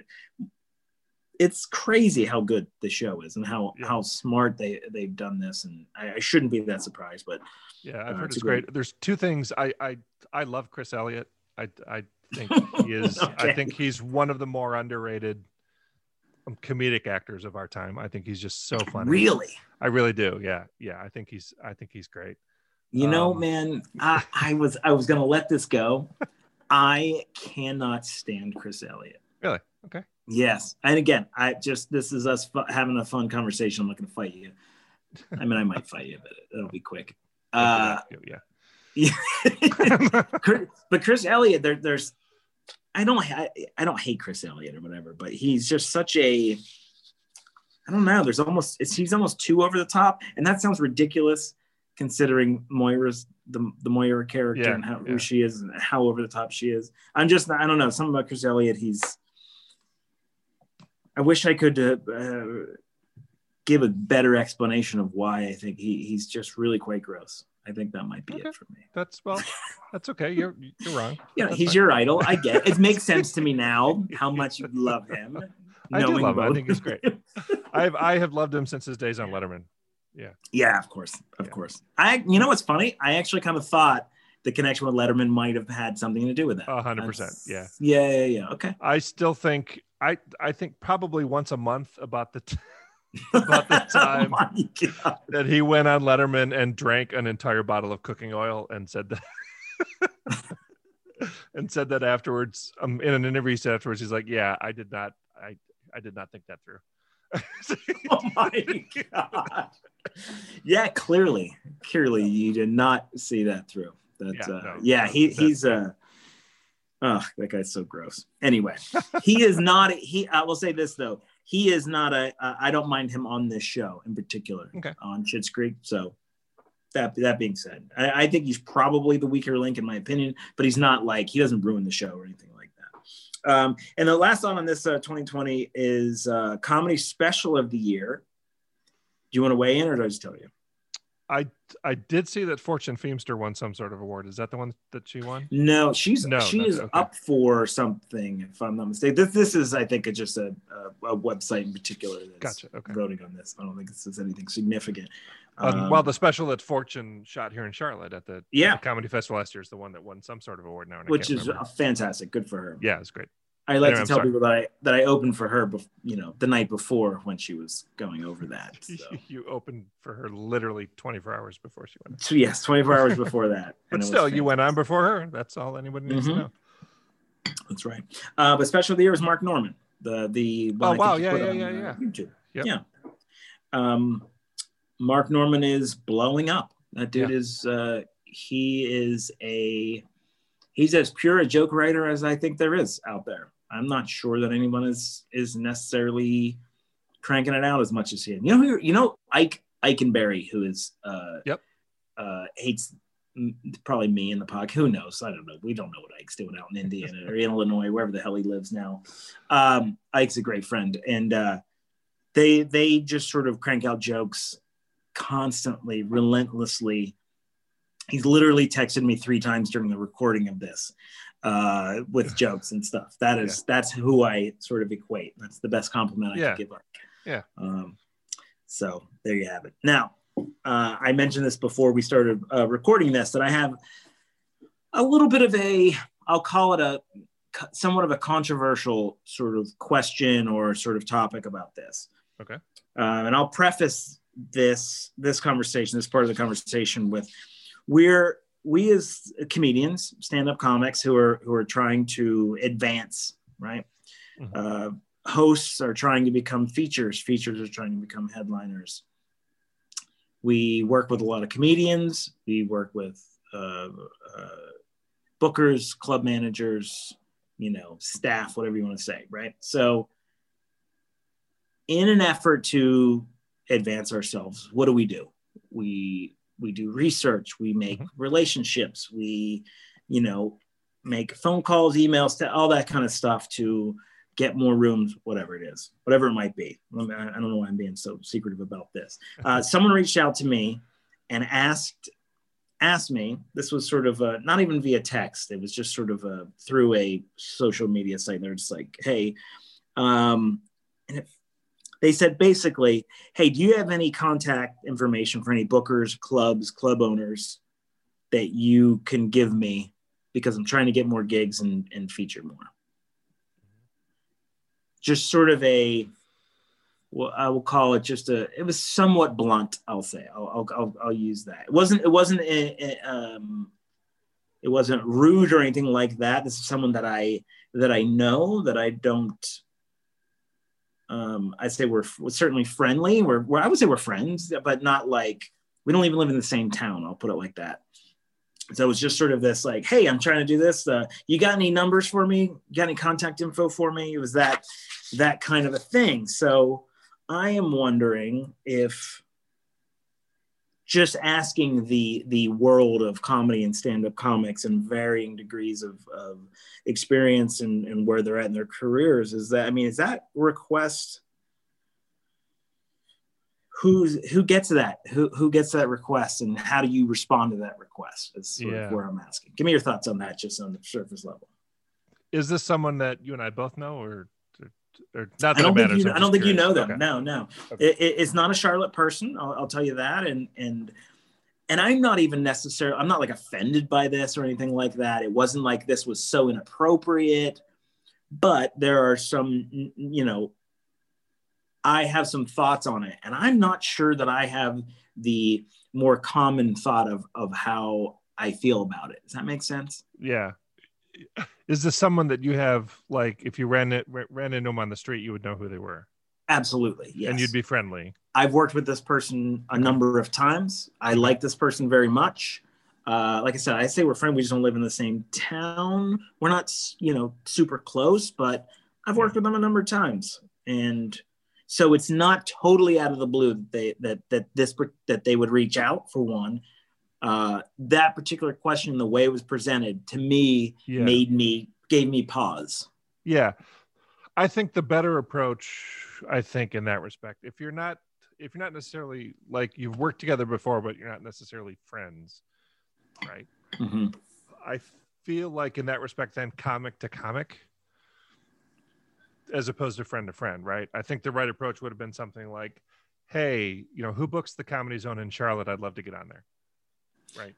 it's crazy how good the show is and how Yeah. how smart they they've done this. And I, I shouldn't be that surprised, but Yeah, I've Uh, heard it's it's great- great. There's two things I I I love Chris Elliott. I I think he is. Okay. I think he's one of the more underrated um, comedic actors of our time. I think he's just so funny. really. I really do. Yeah, yeah. I think he's. I think he's great. You know, Um, man, I, I was I was gonna let this go. I cannot stand Chris Elliott. Really? Okay. Yes, and again, I just this is us fu- having a fun conversation. I'm not going to fight you. I mean, I might fight you, but it'll be quick. Uh, yeah. Chris- but Chris Elliott, there, there's, I don't, I, I don't hate Chris Elliott or whatever, but he's just such a, I don't know. There's almost, it's, he's almost too over the top, and that sounds ridiculous considering Moira's the the Moira character Yeah, and how yeah. who she is and how over the top she is. I'm just, I don't know. Something about Chris Elliott, he's. I wish I could uh, uh, give a better explanation of why I think he he's just really quite gross. I think that might be Okay. it for me. That's well, that's okay. You're you're wrong. Yeah, That's he's fine. your idol. I get it. It makes sense to me now how much you love him. I do love him. I think he's great. I've I have loved him since his days on Letterman. yeah, Yeah, of course, of Yeah. course. I, you know, what's funny? I actually kind of thought the connection with Letterman might have had something to do with that. A hundred percent. Yeah. Yeah, yeah, yeah. Okay. I still think I I think probably once a month about the t- About the time. oh that he went on Letterman and drank an entire bottle of cooking oil and said that and said that afterwards um, in an interview he said afterwards he's like yeah I did not I I did not think that through. Oh my God. Yeah, clearly, clearly, you did not see that through. That, Yeah, yeah, uh, no, yeah, no, he, he's uh Oh, that guy's so gross. Anyway, he is not. He. I will say this though. He is not a. Uh, I don't mind him on this show in particular. Okay. On Schitt's Creek. So that that being said, I, I think he's probably the weaker link in my opinion. But he's not like he doesn't ruin the show or anything like that. Um, and the last one on this uh, 2020 is uh, comedy special of the year. Do you want to weigh in, or do I just tell you? I I did see that Fortune Feimster won some sort of award. Is that the one that she won? No, she's No, she is okay. up for something, if I'm not mistaken. This, this is, I think, just a, a, a website in particular that's Gotcha, okay. voting on this. I don't think this is anything significant. Um, Um, well, the special that Fortune shot here in Charlotte at the, at Yeah. the comedy festival last year is the one that won some sort of award now. which is remember. fantastic. Good for her. yeah, it's great. I like Anyway, to I'm tell sorry. people that I that I opened for her, bef- you know, the night before when she was going over that. So, you opened for her literally 24 hours before she went. so yes, 24 hours before that. But still, you went on before her. That's all anybody needs Mhm. to know. That's right. Uh, but special of the year is Mark Normand, the the one Oh, I wow. Yeah, yeah, on, yeah, uh, yeah. YouTube. Yep. Yeah. Um, Mark Normand is blowing up. That dude Yeah. is uh, he is a he's as pure a joke writer as I think there is out there. I'm not sure that anyone is is necessarily cranking it out as much as he. You know, who, you know Ike Eikenberry, who is uh, Yep. uh, hates probably me in the podcast. Who knows? I don't know. We don't know what Ike's doing out in Indiana or in Illinois, wherever the hell he lives now. Um, Ike's a great friend, and uh, they they just sort of crank out jokes constantly, relentlessly. He's literally texted me three times during the recording of this uh, with jokes and stuff. That is that's who I sort of equate. That's the best compliment I Yeah. could give up. Yeah. Um, so there you have it. Now, uh, I mentioned this before we started uh, recording this that I have a little bit of a, I'll call it a somewhat of a controversial sort of question or sort of topic about this. Okay. Uh, and I'll preface this this conversation, this part of the conversation with we're we as comedians, stand-up comics who are who are trying to advance, right? Mhm. Uh, hosts are trying to become features, features are trying to become headliners. We work with a lot of comedians. We work with uh, uh, bookers, club managers, you know, staff, whatever you want to say, right? So, in an effort to advance ourselves, what do we do? We we do research. We make Mhm. relationships. We, you know, make phone calls, emails, to all that kind of stuff to get more rooms, whatever it is, whatever it might be. I I don't know why I'm being so secretive about this. Uh, someone reached out to me and asked asked me. This was sort of a, not even via text. It was just sort of a, through a social media site. They're just like, hey, um, and it, they said basically, hey, do you have any contact information for any bookers, clubs, club owners that you can give me because I'm trying to get more gigs and, and feature more? Just sort of a, well, I will call it just a. It was somewhat blunt. I'll say. I'll I'll, I'll, use that. It wasn't. It wasn't. A, a, um, it wasn't rude or anything like that. This is someone that I that I know that I don't. Um, I'd say we're, we're certainly friendly. We're, we're I would say we're friends, but not like we don't even live in the same town. I'll put it like that. So it was just sort of this like, hey, I'm trying to do this. Uh, you got any numbers for me? Got any contact info for me? It was that that kind of a thing. So I am wondering if just asking the the world of comedy and stand-up comics and varying degrees of, of experience and, and where they're at in their careers is that i mean is that request who's who gets that? Who who gets that request and how do you respond to that request is sort Yeah. of where i'm asking. Give me your thoughts on that just on the surface level. Is this someone that you and I both know, or, or not? That I don't think matters, you. I'm don't think you know curious. them. Okay. No, no. Okay. It, it- it's not a Charlotte person. I'll, I'll tell you that. And and and I'm not even necessarily. I'm not like offended by this or anything like that. It wasn't like this was so inappropriate. But there are some, you know, I have some thoughts on it, and I'm not sure that I have the more common thought of of how I feel about it. Does that make sense? Yeah. Is this someone that you have like if you ran it ran into them on the street, you would know who they were, Absolutely. Yes. and you'd be friendly. I've worked with this person a number of times. I like this person very much. Uh, like I said, I say we're friends. We just don't live in the same town. We're not, you know, super close, but I've worked with them a number of times, and so it's not totally out of the blue that they that that this that they would reach out for one. Uh, that particular question, the way it was presented to me, Yeah. made me gave me pause. Yeah. I think the better approach, I think, in that respect, if you're not if you're not necessarily like you've worked together before, but you're not necessarily friends, right? Mhm. I feel like in that respect, then comic to comic, as opposed to friend to friend, right? I think the right approach would have been something like, "Hey, you know, who books the Comedy Zone in Charlotte? I'd love to get on there." Right.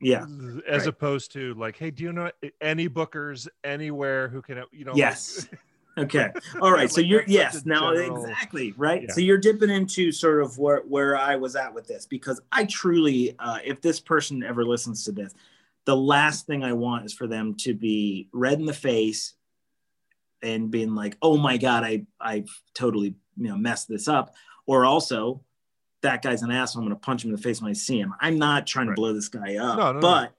Yeah. As Right. opposed to like, "Hey, do you know any bookers anywhere who can, you know?" like- Yes. Okay. All right. So Like, you're yes. Now general- exactly right. Yeah. So you're dipping into sort of where where I was at with this because I truly, uh, if this person ever listens to this, the last thing I want is for them to be red in the face and being like, "Oh my god, I I've totally you know messed this up," or also that guy's an asshole. I'm going to punch him in the face when I see him. I'm not trying Right. to blow this guy up, No, no, no. but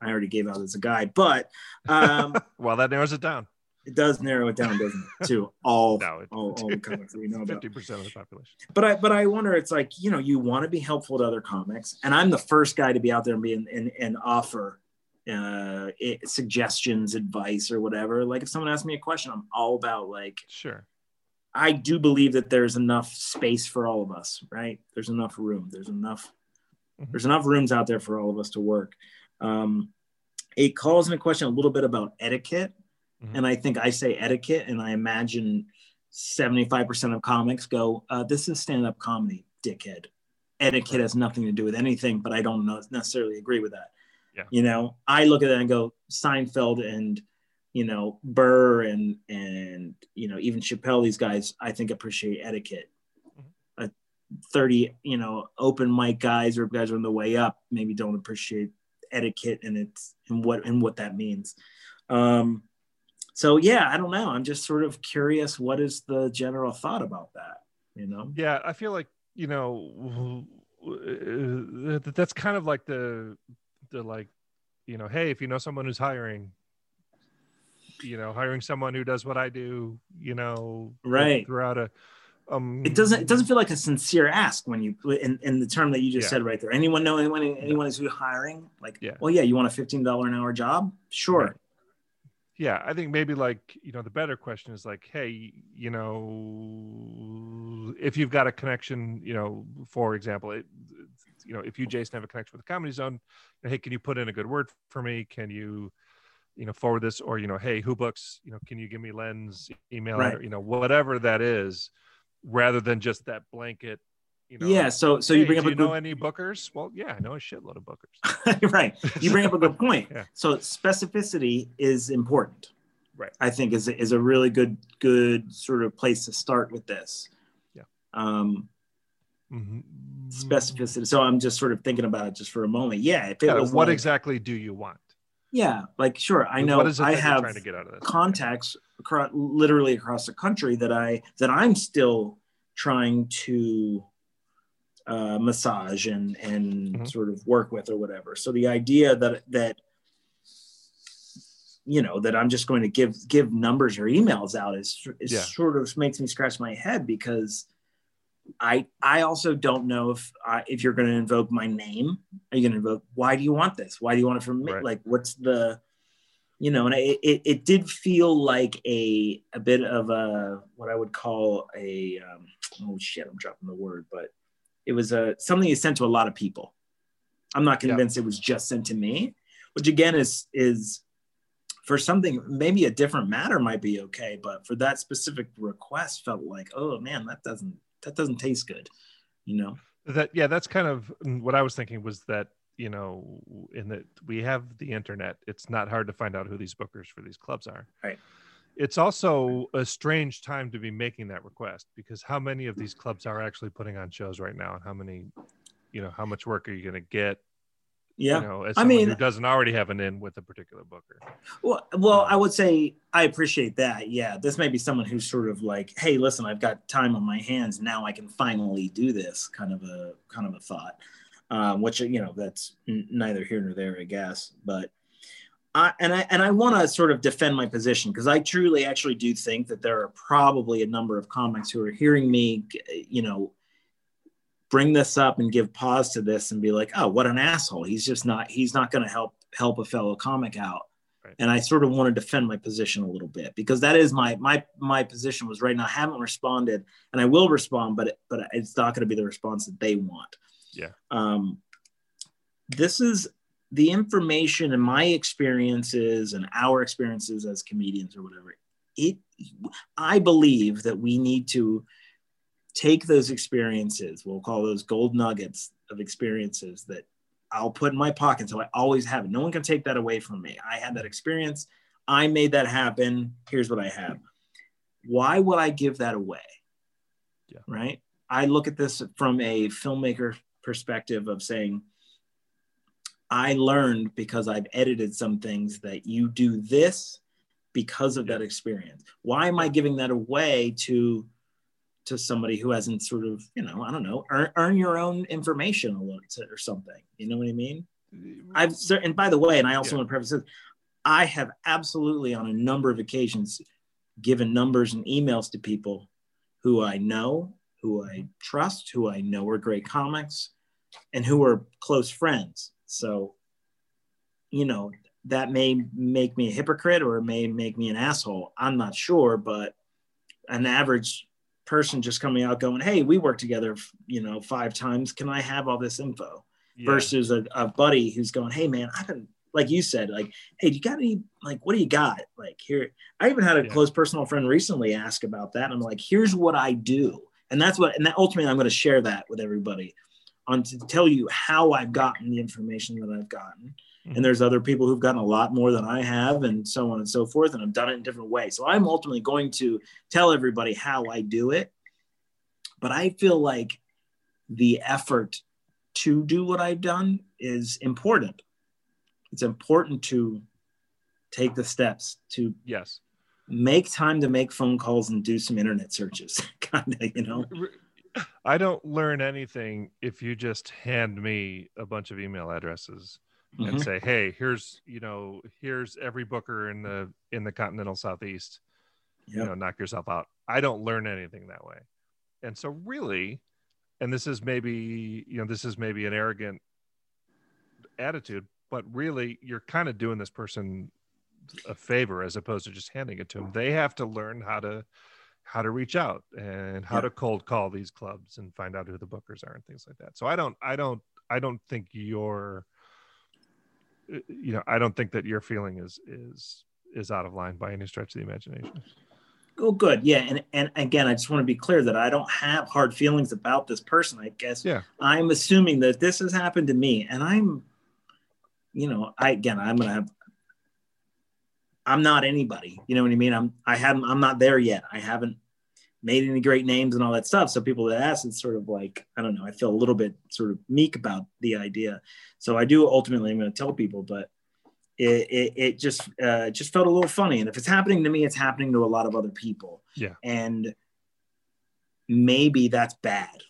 I already gave out as a guy, but. Um, well, that narrows it down. it does narrow it down, doesn't it? To all, No, all, all the comics we know about. Fifty percent of the population. But I, but I wonder. It's like you know, you want to be helpful to other comics, and I'm the first guy to be out there and be and, and offer uh, it, suggestions, advice, or whatever. Like if someone asks me a question, I'm all about like Sure. I do believe that there's enough space for all of us, right? There's enough room. There's enough. Mhm. There's enough rooms out there for all of us to work. Um, it calls into question a little bit about etiquette, Mhm. and I think I say etiquette, and I imagine 75% of comics go, uh, "This is stand-up comedy, dickhead." Etiquette has nothing to do with anything, but I don't necessarily agree with that. Yeah. You know, I look at that and go, Seinfeld and you know Burr and and you know even Chappelle. These guys, I think, appreciate etiquette. Mhm. Uh, Thirty, you know, open mic guys or guys on the way up maybe don't appreciate etiquette and it's and what and what that means. Um, so yeah, I don't know. I'm just sort of curious. What is the general thought about that? You know? Yeah, I feel like you know that's kind of like the the like you know, hey, if you know someone who's hiring, you know, hiring someone who does what I do, you know, Right. throughout a um It doesn't. It doesn't feel like a sincere ask when you in, in the term that you just Yeah. said right there. Anyone know anyone? Anyone is who hiring? Like, Yeah. well, yeah. You want a fifteen dollar an hour job? Sure. Right. yeah i think maybe like you know the better question is like hey you know if you've got a connection you know for example it, you know if you jason have a connection with the comedy zone hey can you put in a good word for me can you you know forward this or you know hey who books you know can you give me lens email Right. or, you know whatever that is rather than just that blanket you know yeah. So so hey, you bring up do a you good know any bookers well yeah i know a shitload of bookers right. You bring up a good point. Yeah. So specificity is important. Right. I think is is a really good good sort of place to start with this. Yeah. Um, Mhm. specificity. So I'm just sort of thinking about it just for a moment. Yeah. If it Yeah, was what like- exactly do you want Yeah, like sure, I know What is it I have trying to get out of this? contacts across, literally across the country that I that I'm still trying to uh, massage and and Mhm. sort of work with or whatever. So the idea that that you know that I'm just going to give give numbers or emails out is, is Yeah. sort of makes me scratch my head because I I also don't know if I, if you're going to invoke my name. Are you going to invoke? Why do you want this? Why do you want it from me? Right. Like, what's the, you know? And it, it it did feel like a a bit of a what I would call a um, oh shit I'm dropping the word, but it was a something you sent to a lot of people. I'm not Yeah. convinced it was just sent to me, which again is is for something maybe a different matter might be okay, but for that specific request felt like oh man that doesn't that doesn't taste good, you know. that yeah that's kind of mm, what i was thinking was that you know in that we have the internet it's not hard to find out who these bookers for these clubs are Right. it's also a strange time to be making that request because how many of these clubs are actually putting on shows right now and how many you know how much work are you going to get Yeah. you know as I mean- who doesn't already have an in with a particular booker Well, well, I would say I appreciate that. Yeah, this may be someone who's sort of like, "Hey, listen, I've got time on my hands now. I can finally do this." Kind of a kind of a thought, um, which you know that's n- neither here nor there, I guess. But I and I and I want to sort of defend my position because I truly actually do think that there are probably a number of comics who are hearing me, you know, bring this up and give pause to this and be like, "Oh, what an asshole! He's just not. He's not going to help help a fellow comic out." and I sort of want to defend my position a little bit because that is my my my position was right now. I haven't responded, and I will respond, but it, but it's not going to be the response that they want. Yeah. Um, this is the information and my experiences and our experiences as comedians or whatever. It, I believe that we need to take those experiences. We'll call those gold nuggets of experiences that I'll put in my pocket. So I always have it. No one can take that away from me. I had that experience. I made that happen. Here's what I have. Why would I give that away? Yeah. Right. I look at this from a filmmaker perspective of saying, I learned because I've edited some things that you do this because of that experience. Why am I giving that away to to somebody who hasn't sort of, you know, I don't know, earn, earn your own information a little or something. You know what I mean? I've and by the way, and I also Yeah. want to preface this, I have absolutely on a number of occasions given numbers and emails to people who I know, who I mm-hmm. trust, who I know are great comics, and who are close friends. So, you know, that may make me a hypocrite or it may make me an asshole. I'm not sure, but an average person just coming out going, "Hey, we worked together, you know, five times. Can I have all this info?" Yeah. versus a, a buddy who's going, Hey man, I've been like you said, like, hey, do you got any like what do you got? Like here, I even had a Yeah. close personal friend recently ask about that. And I'm like, here's what I do. And that's what and that ultimately I'm going to share that with everybody on to tell you how I've gotten the information that I've gotten. Mhm. And there's other people who've gotten a lot more than I have, and so on and so forth. And I've done it in different ways. So I'm ultimately going to tell everybody how I do it. But I feel like the effort to do what I've done is important. It's important to take the steps to yes make time to make phone calls and do some internet searches, kind of, you know. I don't learn anything if you just hand me a bunch of email addresses and Mhm. say, "Hey, here's you know, here's every booker in the in the continental southeast. You know, knock yourself out." I don't learn anything that way, and so really, and this is maybe you know, this is maybe an arrogant attitude, but really, you're kind of doing this person a favor as opposed to just handing it to them. They have to learn how to how to reach out and how Yeah. to cold call these clubs and find out who the bookers are and things like that. So I don't I don't I don't think your uh, Uh, you know, I don't think that your feeling is is is out of line by any stretch of the imagination. Oh, good. Yeah. And, and again, I just want to be clear that I don't have hard feelings about this person. I guess Yeah. I'm assuming that this has happened to me and I'm, you know, I, again, I'm going to have, I'm not anybody, you know what I mean? I'm, I haven't, I'm not there yet. I haven't made any great names and all that stuff. So people that ask, it's sort of like, I don't know, I feel a little bit sort of meek about the idea. So I do ultimately, I'm going to tell people, but it, it, it just uh, just felt a little funny. And if it's happening to me, it's happening to a lot of other people. Yeah. And maybe that's bad.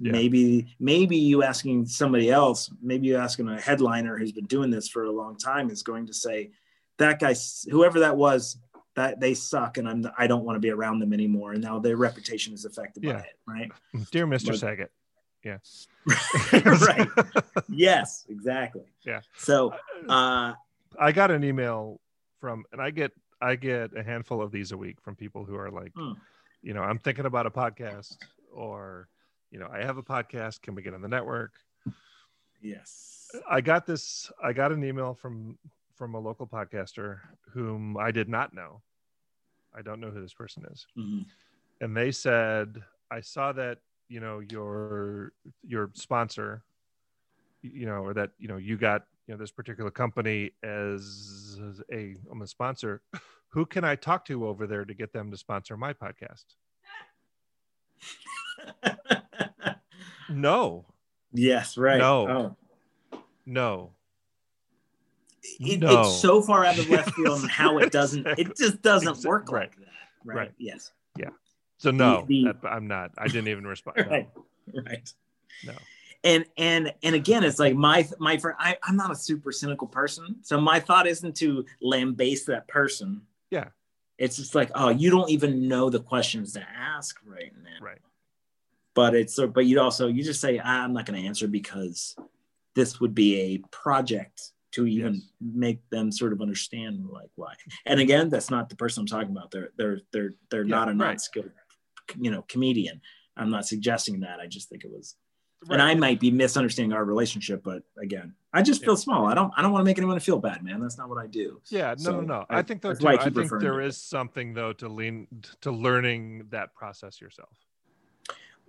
Yeah. Maybe maybe you asking somebody else, maybe you asking a headliner who's been doing this for a long time is going to say, that guy, whoever that was, that they suck, and I'm I don't want to be around them anymore. And now their reputation is affected Yeah. by it, right? Dear Mr. But- Saget. Yeah. right. Yes, exactly. Yeah. So, uh, I got an email from, and I get I get a handful of these a week from people who are like, Hmm. you know, I'm thinking about a podcast, or you know, I have a podcast. Can we get on the network? yes. I got this. I got an email from from a local podcaster whom I did not know. I don't know who this person is, Mhm. and they said, "I saw that you know your your sponsor, you know, or that you know you got you know this particular company as as a I'm a sponsor. Who can I talk to over there to get them to sponsor my podcast?" No, yes, right. No. Oh. no. It, No. It's so far out of left field and how it doesn't, it just doesn't Exa- work right. like that. Right. Right. Yes. Yeah so no, the- that, I'm not. I didn't even respond. No. Right. Right. No. And and and again, it's like my my friend. I, I'm not a super cynical person, so my thought isn't to lambaste that person. Yeah. It's just like, oh, you don't even know the questions to ask right now. Right. But it's but you'd also you just say "Ah, I'm not going to answer because this would be a project to even Yes. make them sort of understand like why. And again, that's not the person I'm talking about. They're they're they're they're Yeah, not a right. non-skilled, you know, comedian. I'm not suggesting that. I just think it was Right. and I might be misunderstanding our relationship, but again, I just feel small. I don't I don't want to make anyone feel bad, man. That's not what I do. Yeah, no, So, no, no. I- I, think though too, I I, think there is something though to lean to learning that process yourself.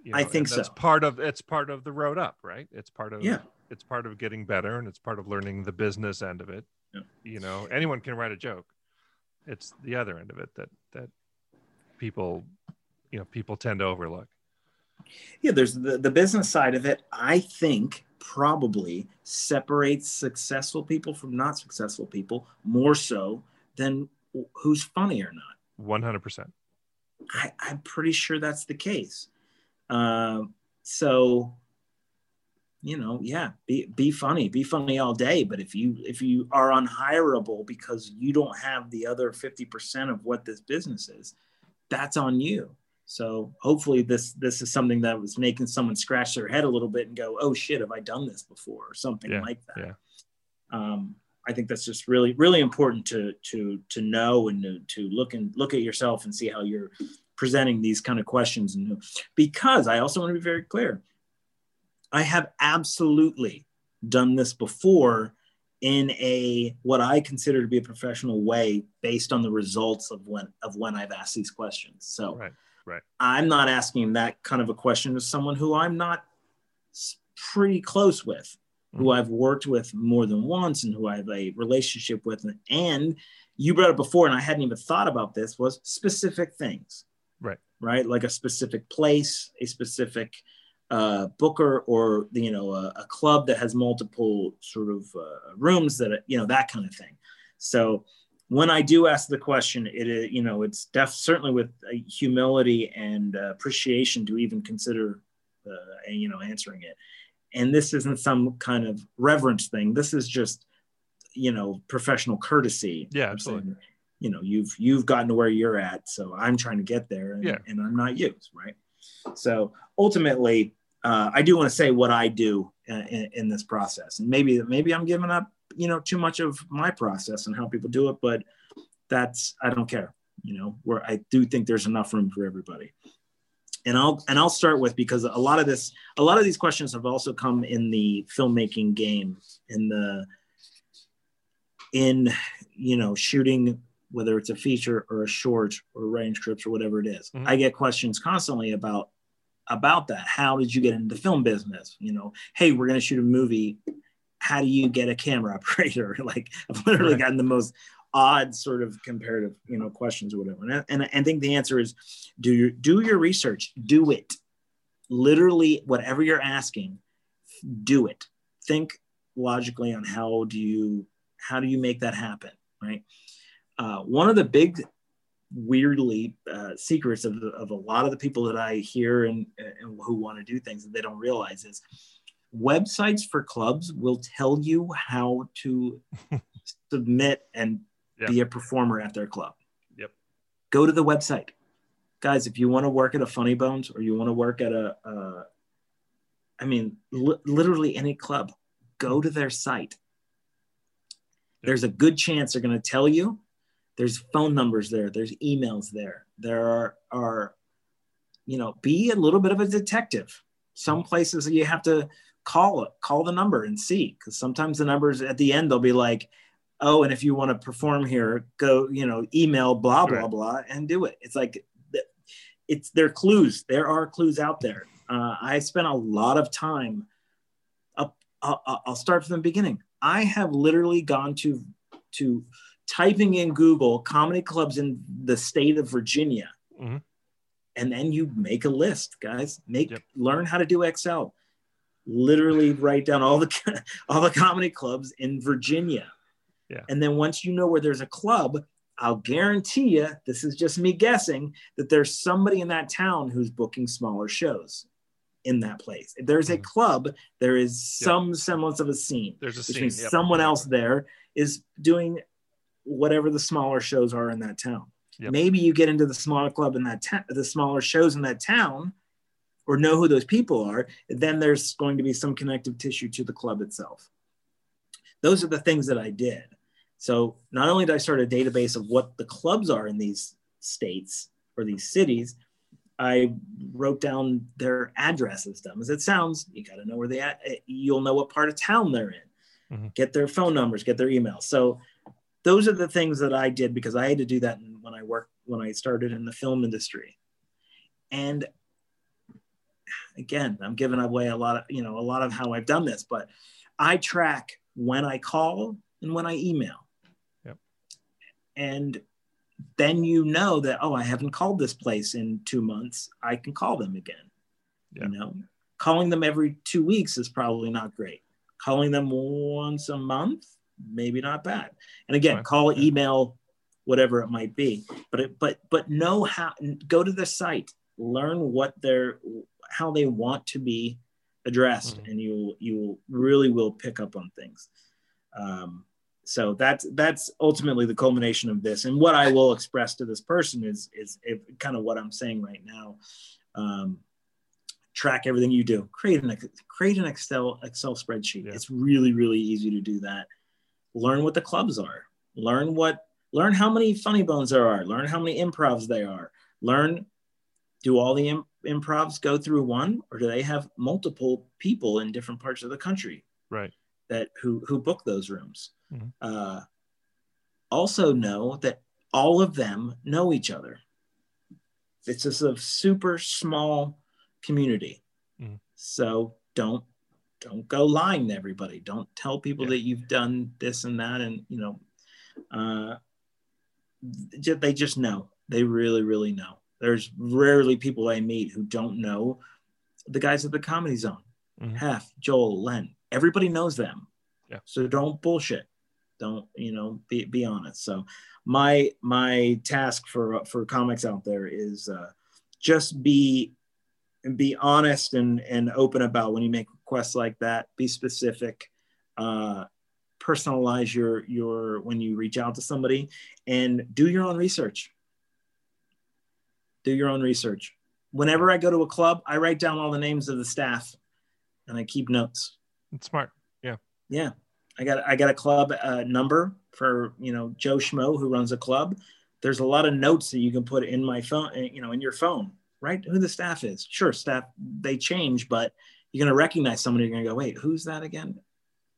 You I think that's so. part of it's part of the road up, right? It's part of Yeah. It's part of getting better and it's part of learning the business end of it. Yeah. You know, anyone can write a joke. It's the other end of it that that people you know people tend to overlook. Yeah, there's the, the business side of it, I think probably separates successful people from not successful people more so than who's funny or not. One hundred percent. I, I'm pretty sure that's the case. Um, so, you know, yeah, be be funny, be funny all day. But if you if you are unhireable because you don't have the other fifty percent of what this business is, that's on you. So hopefully this this is something that was making someone scratch their head a little bit and go, oh shit, have I done this before or something Yeah, like that. yeah. Um, I think that's just really really important to to to know and to, to look and look at yourself and see how you're presenting these kind of questions and because I also want to be very clear. I have absolutely done this before in a what I consider to be a professional way based on the results of when of when I've asked these questions. So Right. Right. I'm not asking that kind of a question to someone who I'm not pretty close with, who Mhm. I've worked with more than once and who I have a relationship with. And you brought it before, and I hadn't even thought about this, was specific things. Right. Right. Like a specific place, a specific uh, booker, or you know, a, a club that has multiple sort of uh, rooms that you know that kind of thing. So when I do ask the question, it is, you know, it's def certainly with uh, humility and uh, appreciation to even consider, uh, you know, answering it. And this isn't some kind of reverence thing. This is just, you know, professional courtesy. Yeah, absolutely. saying, You know, you've you've gotten to where you're at, so I'm trying to get there, and, Yeah. and I'm not you, right? So ultimately, uh, I do want to say what I do in, in, this process, and maybe maybe I'm giving up, you know, too much of my process and how people do it, but that's I don't care, you know. Where I do think there's enough room for everybody, and I'll and I'll start with because a lot of this, a lot of these questions have also come in the filmmaking game, in the in you know shooting whether it's a feature or a short or writing scripts or whatever it is. Mhm. I get questions constantly about about that. How did you get into the film business? You know, hey, we're going to shoot a movie. How do you get a camera operator? Like, I've literally gotten the most odd sort of comparative, you know, questions or whatever. And I, and I think the answer is do your do your research. Do it. Literally, whatever you're asking, do it. Think logically on how do you how do you make that happen right uh, one of the big weirdly uh, secrets of, of a lot of the people that i hear and, and who want to do things that they don't realize is websites for clubs will tell you how to submit and Yep. be a performer at their club Yep. go to the website guys if you want to work at a funny bones or you want to work at a, uh, i mean li- literally any club go to their site there's a good chance they're going to tell you there's phone numbers there there's emails there there are, are you know be a little bit of a detective. Some places you have to call it call the number and see because sometimes the numbers at the end they'll be like oh and if you want to perform here go you know email blah blah Right. blah and do it. It's like it's there are clues there are clues out there. Uh, i spent a lot of time up I'll, I'll- I'll start from the beginning. I have literally gone to to typing in google comedy clubs in the state of virginia Mhm. and then you make a list guys make Yep. learn how to do excel literally write down all the all the comedy clubs in virginia Yeah. and then once you know where there's a club i'll guarantee you this is just me guessing that there's somebody in that town who's booking smaller shows in that place if there's a Mhm. club there is Yep. some semblance of a scene There's a scene. yep. someone else there is doing whatever the smaller shows are in that town. Yep. Maybe you get into the smaller club in that ta- the smaller shows in that town, or know who those people are. Then there's going to be some connective tissue to the club itself. Those are the things that I did. So not only did I start a database of what the clubs are in these states or these cities, I wrote down their addresses. Dumb as it sounds, you got to know where they at. You'll know what part of town they're in. Mhm. Get their phone numbers, get their emails. So those are the things that I did because I had to do that when I worked when I started in the film industry. And again, I'm giving away a lot of you know a lot of how I've done this, but I track when I call and when I email. Yep. And then you know that oh, I haven't called this place in two months. I can call them again. Yeah. You know, calling them every two weeks is probably not great. Calling them once a month, maybe not bad. And again, Fine. call, email, whatever it might be. But it, but but know how. Go to the site, learn what they're how they want to be addressed, Mhm. and you you really will pick up on things. Um, so that's that's ultimately the culmination of this and what i will express to this person is is if, kind of what i'm saying right now um, track everything you do create an create an excel excel spreadsheet Yeah. it's really really easy to do that learn what the clubs are learn what learn how many funny bones there are learn how many improvs they are learn do all the Im- improvs go through one or do they have multiple people in different parts of the country Right. that who who book those rooms. Mhm. Uh, also know that all of them know each other. It's just a super small community, Mhm. so don't don't go lying to everybody. Don't tell people Yeah. that you've done this and that, and you know, uh, they just know. They really, really know. There's rarely people I meet who don't know the guys at the Comedy Zone. Mhm. Hef, Joel, Len. Everybody knows them. Yeah. So don't bullshit. Don't you know? Be be honest. So my my task for for comics out there is uh, just be be honest and and open about when you make requests like that. Be specific. Uh, personalize your your when you reach out to somebody and do your own research. Do your own research. Whenever I go to a club, I write down all the names of the staff and I keep notes. It's smart. Yeah, Yeah. I got I got a club uh, number for you know Joe Schmo who runs a club. There's a lot of notes that you can put in my phone, you know, in your phone. Right, who the staff is. Sure, staff they change, but you're gonna recognize somebody. You're gonna go, wait, who's that again?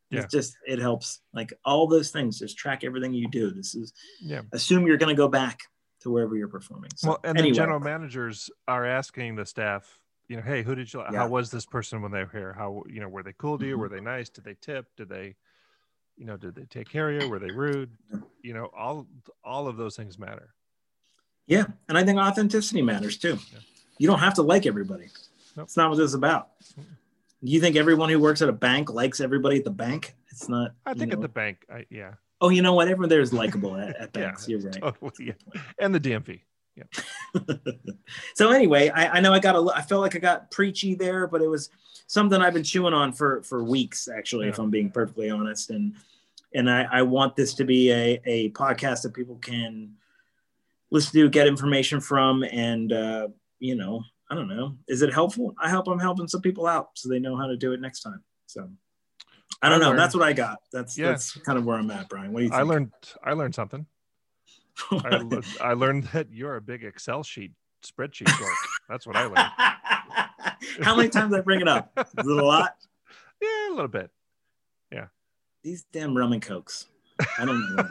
Yeah. It's just it helps. Like all those things, just track everything you do. This is Yeah. assume you're gonna go back to wherever you're performing. So well, and anyway, the general managers are asking the staff, you know, hey, who did you? Yeah. How was this person when they were here? How you know were they cool to you? Mhm. Were they nice? Did they tip? Did they, you know, did they take care of you? Were they rude? You know, all all of those things matter. Yeah, and I think authenticity matters too. Yeah. You don't have to like everybody. Nope. It's not what this is about. You think everyone who works at a bank likes everybody at the bank? It's not. I think know, at the bank, I, yeah, Oh, you know what? Everyone there is likable at, at Banks. Yeah, You're right. Totally, yeah. And the DMV. Yeah. so anyway, I, I know I got a. I felt like I got preachy there, but it was something I've been chewing on for for weeks, actually, if I'm being perfectly honest. And and I, I want this to be a a podcast that people can listen to, get information from, and uh, you know, I don't know, is it helpful? I hope I'm helping some people out so they know how to do it next time. So. I don't I know. learned- That's what I got. That's Yeah. that's kind of where I'm at, Brian. What do you think? I learned I learned something. I, le- I learned that you're a big Excel sheet spreadsheet dork. That's what I learned. How many times I bring it up? Is it a lot? Yeah, a little bit. Yeah. These damn rum and cokes. I don't know.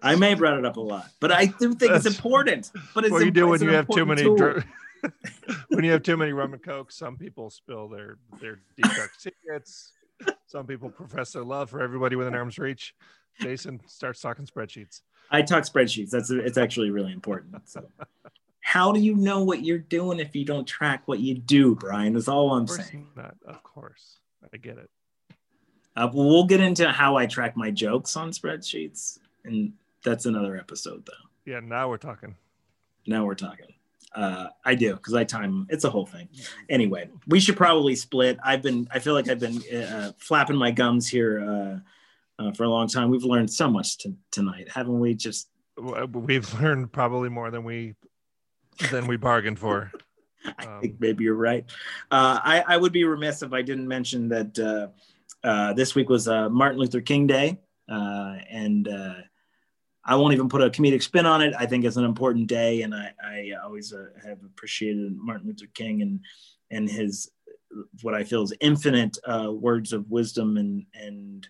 I may have brought it up a lot, but I do think it's important. But it's what you do when you have too many dr- when you have too many rum and coke some people spill their their deep dark secrets some people profess their love for everybody within arm's reach jason starts talking spreadsheets I talk spreadsheets. That's it's actually really important. So, how do you know what you're doing if you don't track what you do, Brian? Is all I'm of saying. not of course i get it Uh, we'll get into how I track my jokes on spreadsheets, and that's another episode, though. yeah now we're talking Now we're talking. Uh, I do because I time. It's a whole thing. Anyway, we should probably split. I've been. I feel like I've been uh, flapping my gums here uh, uh, for a long time. We've learned so much t- tonight, haven't we? Just we've learned probably more than we than we bargained for I Um, think maybe you're right. Uh, I, I would be remiss if I didn't mention that uh, uh, this week was uh, Martin Luther King Day, uh, and uh, I won't even put a comedic spin on it. I think it's an important day, and I, I always uh, have appreciated Martin Luther King and and his what I feel is infinite uh, words of wisdom and and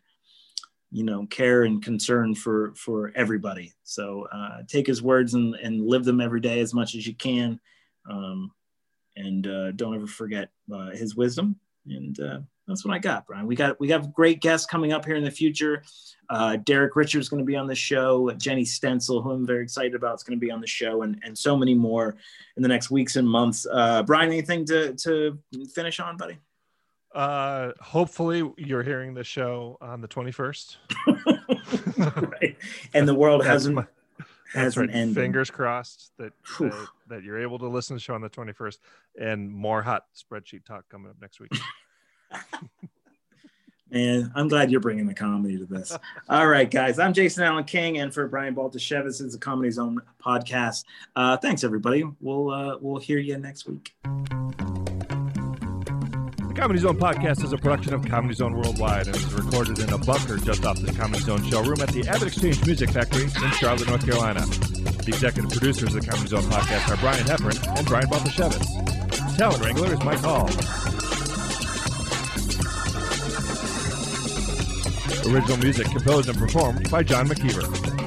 you know care and concern for for everybody. So uh, take his words and and live them every day as much as you can. Um, and uh, don't ever forget uh, his wisdom. And uh, that's what I got, Brian. We got we got great guests coming up here in the future. Uh, Derek Richards is going to be on the show. Jenny Stencil, who I'm very excited about, is going to be on the show, and and so many more in the next weeks and months. Uh, Brian, anything to to finish on, buddy? uh hopefully you're hearing the show on the 21st right. And the world hasn't my- hasn't right. ended. Fingers crossed that, that that you're able to listen to the show on the 21st, and more hot spreadsheet talk coming up next week. Man, I'm glad you're bringing the comedy to this. All right, guys. I'm Jason Allen King, and for Brian Baltashevitz, it's the Comedy Zone podcast. Uh, thanks, everybody. We'll uh, we'll hear you next week. The Comedy Zone podcast is a production of Comedy Zone Worldwide and is recorded in a bunker just off the Comedy Zone showroom at the AvidXchange Music Factory in Charlotte, North Carolina. The executive producers of the Comedy Zone podcast are Brian Heffron and Brian Baltashevitz. Talent wrangler is Mike Hall. Original music composed and performed by John McKeever.